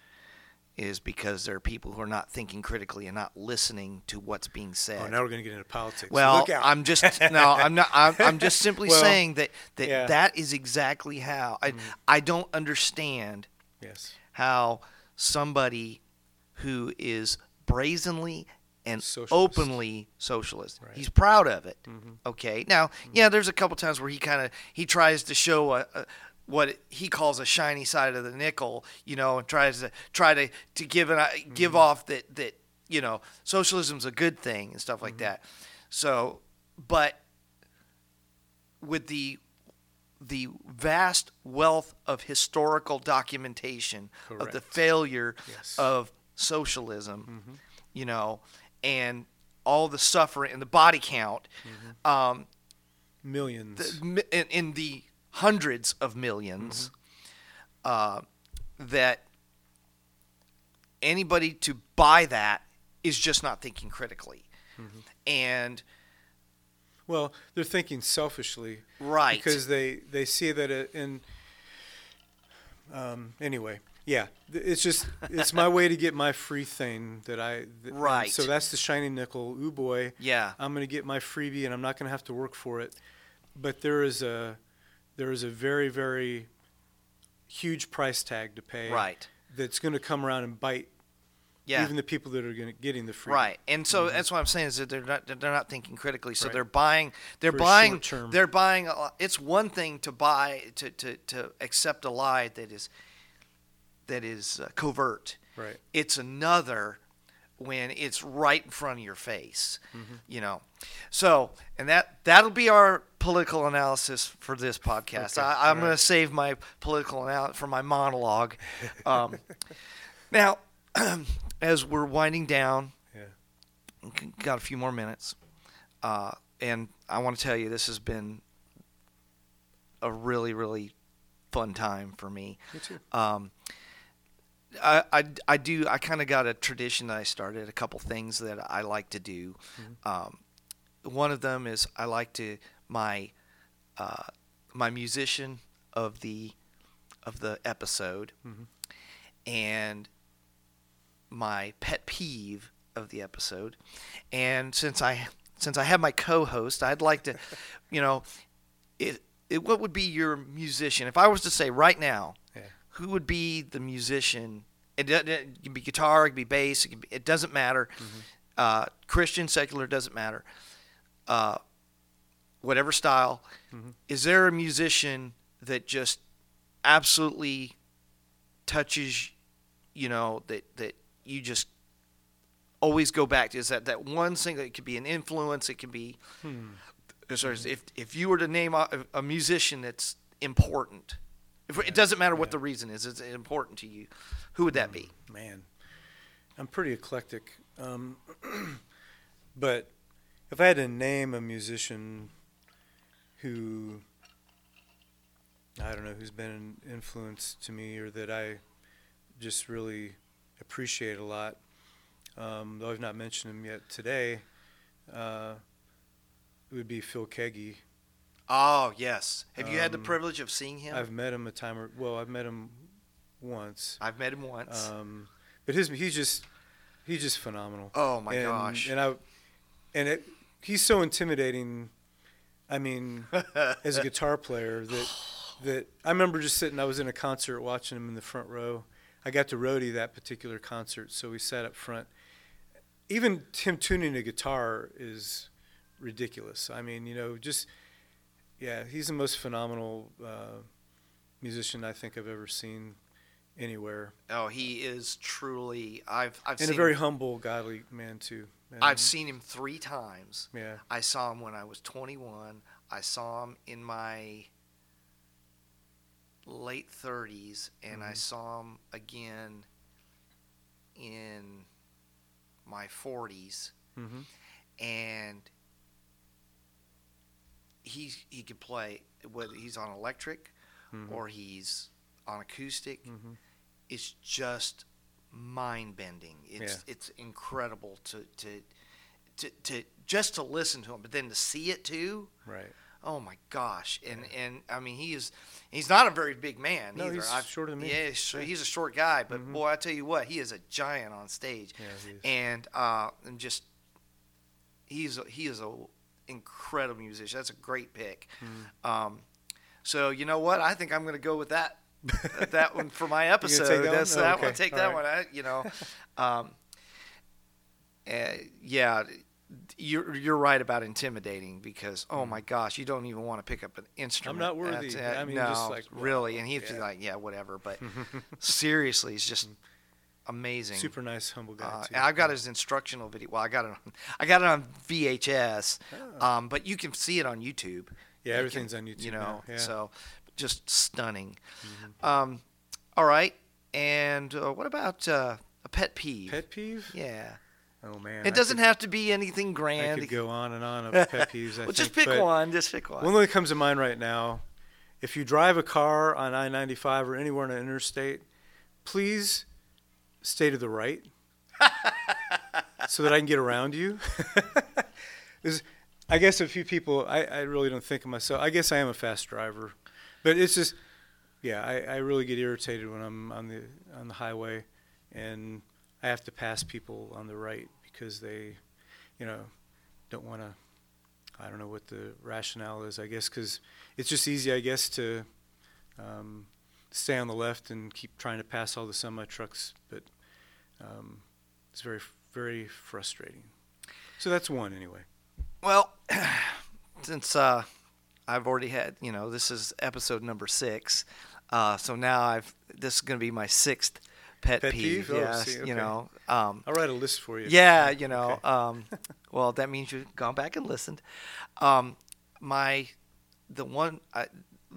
is because there are people who are not thinking critically and not listening to what's being said. Oh, now we're going to get into politics. Well, Look out. I'm just no, I'm not. I'm, I'm just simply Well, saying that that yeah. That is exactly how I I don't understand yes. How somebody who is brazenly and Socialist. openly socialist, Right. he's proud of it. Mhm. Okay, now mm-hmm. yeah, there's a couple times where he kind of he tries to show a, a what he calls a shiny side of the nickel, you know, and tries to try to to give an uh, give mm-hmm. off that that you know socialism's a good thing and stuff like mm-hmm. that. So, but with the the vast wealth of historical documentation of the failure Yes. of socialism, Mhm. you know, and all the suffering and the body count, Mm-hmm. um, Millions. the, in, in the hundreds of 1000000s uh, that anybody to buy that is just not thinking critically. And well, they're thinking selfishly. right, because they they see that it in um, anyway yeah it's just it's my way to get my free thing that i th- and Right. so that's the shiny nickel. Ooh boy. Yeah, i'm going to get my freebie and i'm not going to have to work for it. But there is a there is a very very huge price tag to pay right, that's going to come around and bite yeah. even the people that are going getting the free Right, and so that's what I'm saying is that they're not they're not thinking critically. So Right. they're buying they're For buying term. they're buying. A, it's one thing to buy to, to, to accept a lie that is that is uh, covert. right It's another when it's right in front of your face. Mm-hmm. You know, so and that that'll be our political analysis for this podcast. Okay, I, I'm all going to save my political analysis for my monologue. Um, now, as we're winding down, yeah got a few more minutes. Uh, and I want to tell you, this has been a really, really fun time for me. Me too. Um, I, I, I do I kind of got a tradition that I started a couple things that I like to do. Um, one of them is I like to my uh, my musician of the of the episode Mhm. and my pet peeve of the episode. And since I since I have my co-host, I'd like to, you know, it, it what would be your musician if I was to say right now, Yeah. who would be the musician? It, it, it can be guitar, it can be bass, it, can be, it doesn't matter. Uh, Christian, secular, doesn't matter. Uh, whatever style. Is there a musician that just absolutely touches, you know, that that you just always go back to? Is that that one single? It could be an influence. It could be. As If if you were to name a, a musician that's important, if, it doesn't matter what the reason is, it's important to you. Who would that be? Man, I'm pretty eclectic. Um, but if I had to name a musician who I don't know who's been an influence to me or that I just really appreciate a lot, um, though I've not mentioned him yet today, uh, it would be Phil Keaggy. Oh yes. Have you had the Um, privilege of seeing him? I've met him a time or well, I've met him once. I've met him once. Um, but his he's just he's just phenomenal. oh my and, gosh. And I and it, he's so intimidating. I mean, as a guitar player, that that I remember just sitting. I was in a concert watching him in the front row. I got to roadie that particular concert, so we sat up front. Even him tuning a guitar is ridiculous. I mean, you know, just yeah, he's the most phenomenal uh, musician I think I've ever seen anywhere, oh, he is truly. I've I've and seen a very humble, godly man too. And, I've seen him three times. yeah. I saw him when I was 21. I saw him in my late 30s, and I Mhm. saw him again in my 40s. hmm And he he could play whether he's on electric Mhm. or he's on acoustic. hmm It's just mind bending. It's Yeah. it's incredible to, to to to just to listen to him, but then to see it too. Right. Oh my gosh! And and I mean he is he's not a very big man No, either. he's I've- shorter than me. Yeah, he's, he's a short guy, but Mhm. boy, I tell you what, he is a giant on stage, Yeah. He is. and uh, and just he's a, he is a incredible musician. That's a great pick. Mhm. Um, so you know what? I think I'm going to go with that that one for my episode. take that one? That's Oh, that okay. one. Take All that right. one. I, you know, um, uh, yeah, you're you're right about intimidating because oh my gosh, you don't even want to pick up an instrument. I'm not worthy. That's- I mean, no, just like, really, and he's just yeah. like, yeah, whatever. But seriously, it's just amazing. Super nice, humble guy Uh, I've got his instructional video. Well, I got it. On, I got it on VHS, Oh. um, but you can see it on YouTube. yeah, you everything's can- on YouTube. You know, now. Yeah. so just stunning. Mhm. Um, all right, and uh, what about uh, a pet peeve? Pet peeve? Yeah, Oh man. it doesn't have to be anything I grand. could go on and on of pet peeves. I well, just pick one. Just pick one. One that comes to mind right now: if you drive a car on I-95 or anywhere on an interstate, please stay to the right, so that I can get around you. There's- I guess a few people. I, I really don't think of myself. I guess I am a fast driver, but it's just, yeah, I, I really get irritated when I'm on the on the highway, and I have to pass people on the right because they, you know, don't want to. I don't know what the rationale is. I guess because it's just easy. I guess to um, stay on the left and keep trying to pass all the semi trucks, but um, it's very very frustrating. So that's one anyway. Well, since uh, I've already had, you know, this is episode number six, uh, so now I've this is going to be my sixth pet, Pet peeve. peeve? Oh, see, okay. you know. Um, I'll write a list for you. yeah, you know. Okay. Um, well, that means you've gone back and listened. Um, my the one. I,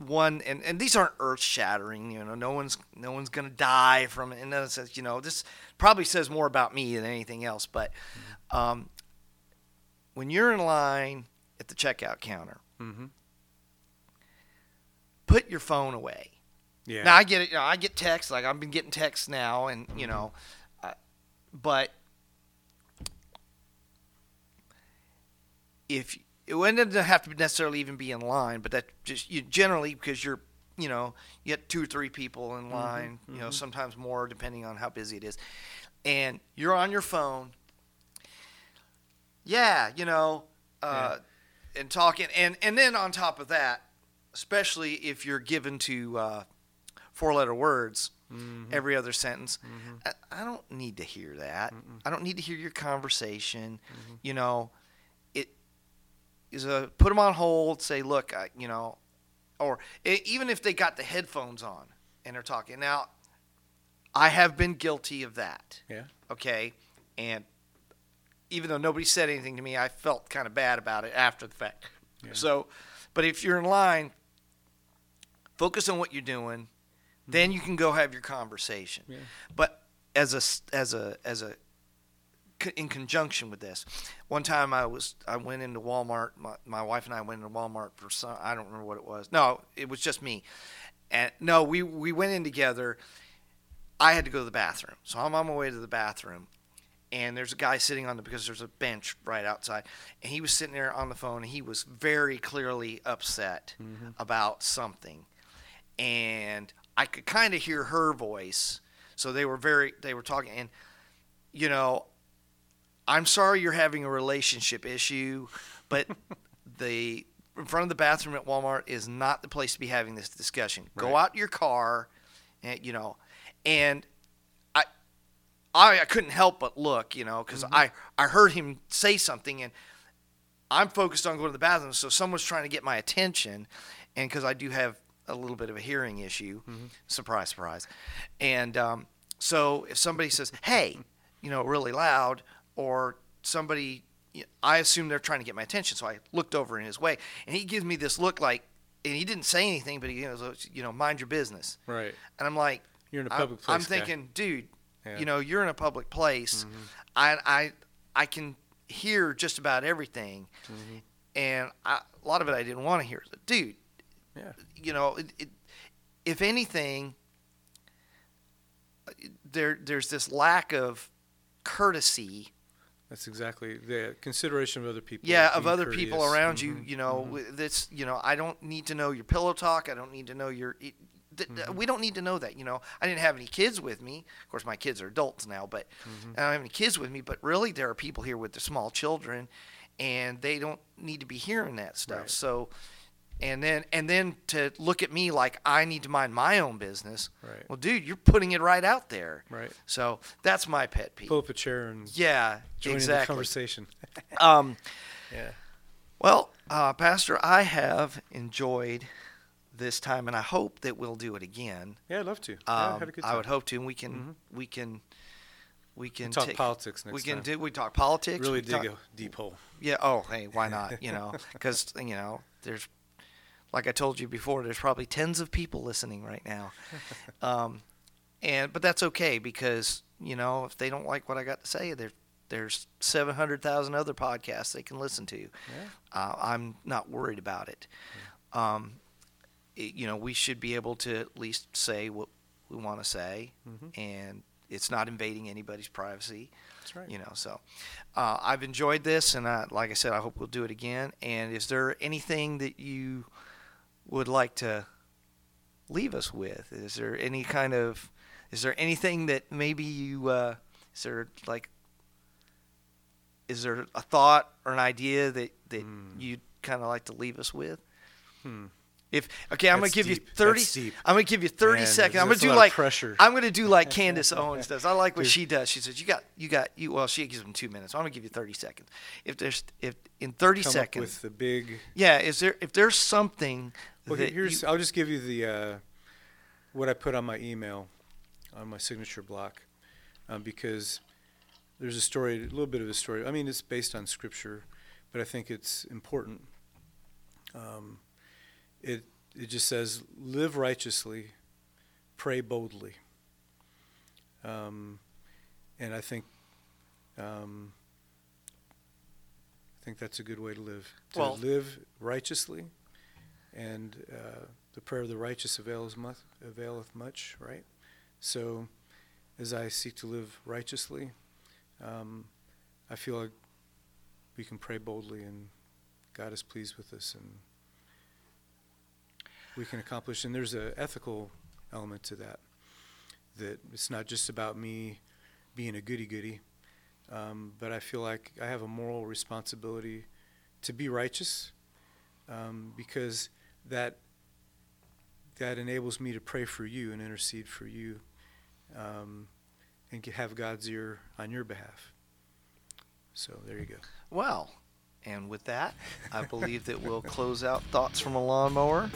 one and, and these aren't earth shattering you know no one's no one's gonna die from it and that says you know this probably says more about me than anything else but um, when you're in line at the checkout counter, Mhm. put your phone away. Yeah. Now I get it. You know, I get texts. Like I've been getting texts now, and you know, uh, but if it wouldn't have to necessarily even be in line, but that just you generally because you're you know you get two or three people in line, you know, sometimes more depending on how busy it is, and you're on your phone. Yeah, you know, uh, and talking, and and then on top of that, especially if you're given to uh, four-letter words mm-hmm. every other sentence, mm-hmm. I, I don't need to hear that. I don't need to hear your conversation. Mm-hmm. You know, it is a put them on hold. Say, look, I, you know, or e- even if they got the headphones on and they're talking. Now, I have been guilty of that. Yeah. Okay, and even though nobody said anything to me, I felt kind of bad about it after the fact. So, but if you're in line, focus on what you're doing. Then you can go have your conversation. Yeah. But as a as a as a in conjunction with this, one time I was I went into Walmart. My, my wife and I went into Walmart for some I don't remember what it was. No, it was just me. And no, we we went in together. I had to go to the bathroom, so I'm on my way to the bathroom, and there's a guy sitting on the because there's a bench right outside, and he was sitting there on the phone, and he was very clearly upset mm-hmm. about something, and I could kind of hear her voice. So they were very they were talking, and you know, I'm sorry you're having a relationship issue, but the in front of the bathroom at Walmart is not the place to be having this discussion. Go out your car, and you know, and I, I, I couldn't help but look, you know, because mm-hmm. I I heard him say something, and I'm focused on going to the bathroom, so someone's trying to get my attention, and because I do have a little bit of a hearing issue, surprise, surprise, and um, so if somebody says, "Hey," you know, really loud, or somebody, I assume they're trying to get my attention, so I looked over in his way, and he gives me this look like, and he didn't say anything, but he goes, you know, mind your business, Right. and I'm like, You're in a I'm- public place. I'm guy. thinking, dude, Yeah. Mm-hmm. you know, you're in a public place. I, I, I can hear just about everything, Mm-hmm. and I, a lot of it I didn't want to hear. Dude, Yeah. you know, it, it, if anything, there, there's this lack of courtesy. That's exactly the consideration of other people. Yeah, of other people around you. Mhm. You know, w that's you know, I don't need to know your pillow talk. I don't need to know your. It, th- Mm-hmm. We don't need to know that. You know, I didn't have any kids with me. Of course, my kids are adults now, but Mm-hmm. I don't have any kids with me. But really, there are people here with their small children, and they don't need to be hearing that stuff. Right. So, and then and then to look at me like I need to mind my own business. Right. Well, dude, you're putting it right out there. Right. So that's my pet peeve. Pull up a chair and Yeah, join in the conversation. Um, Yeah. well, uh, Pastor, I have enjoyed this time, and I hope that we'll do it again. Yeah, I'd love to. yeah, Um, had a good I would hope to, and we can, we can, we can talk take- politics next time. We can time. do. We talk politics. really we dig talk- a deep hole. Yeah. Oh, hey, why not? You know, because you know, there's, like I told you before, there's probably tens of people listening right now, um, and but that's okay because you know if they don't like what I got to say, there there's seven hundred thousand other podcasts they can listen to. Yeah. Uh, I'm not worried about it. Um, it- You know, we should be able to at least say what we want to say, Mhm. and it's not invading anybody's privacy That's right. you know so uh, i've enjoyed this and I, like i said i hope we'll do it again and is there anything that you would like to leave us with is there any kind of is there anything that maybe you uh, is there like is there a thought or an idea that that Hmm. you'd kind of like to leave us with Hmm. if okay i'm That's gonna give deep. you 30 That's deep. i'm gonna give you 30 Man, seconds i'm gonna do like pressure. i'm gonna do like candace owens does i like what Dude. she does she says you got you got you well she gives them two minutes i'm gonna give you 30 seconds if there's if in 30 Come seconds up with the big. yeah is there if there's something Well, that here's. you- I'll just give you the uh, what I put on my email, on my signature block, um, because there's a story, a little bit of a story. I mean, it's based on scripture, but I think it's important. Um, it it just says, "Live righteously, pray boldly," um, and I think um, I think that's a good way to live. To Well- live righteously, and uh, the prayer of the righteous avails much, availeth much, right? So, as I seek to live righteously, um, I feel like we can pray boldly, and God is pleased with us, and we can accomplish. And there's an ethical element to that. That it's not just about me being a goody goody, um, but I feel like I have a moral responsibility to be righteous, um, because that that enables me to pray for you and intercede for you, um, and have God's ear on your behalf. So there you go. Well, and with that, I believe that we'll close out Thoughts from a Lawnmower,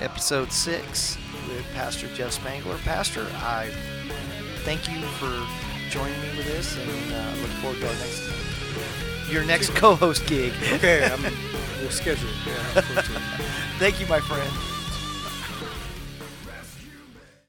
episode six, with Pastor Jeff Spangler. Pastor, I thank you for joining me with this, and uh, look forward to our next your next co-host gig. Okay, I'm, we'll schedule it. Yeah, I look forward to it. Thank you, my friend.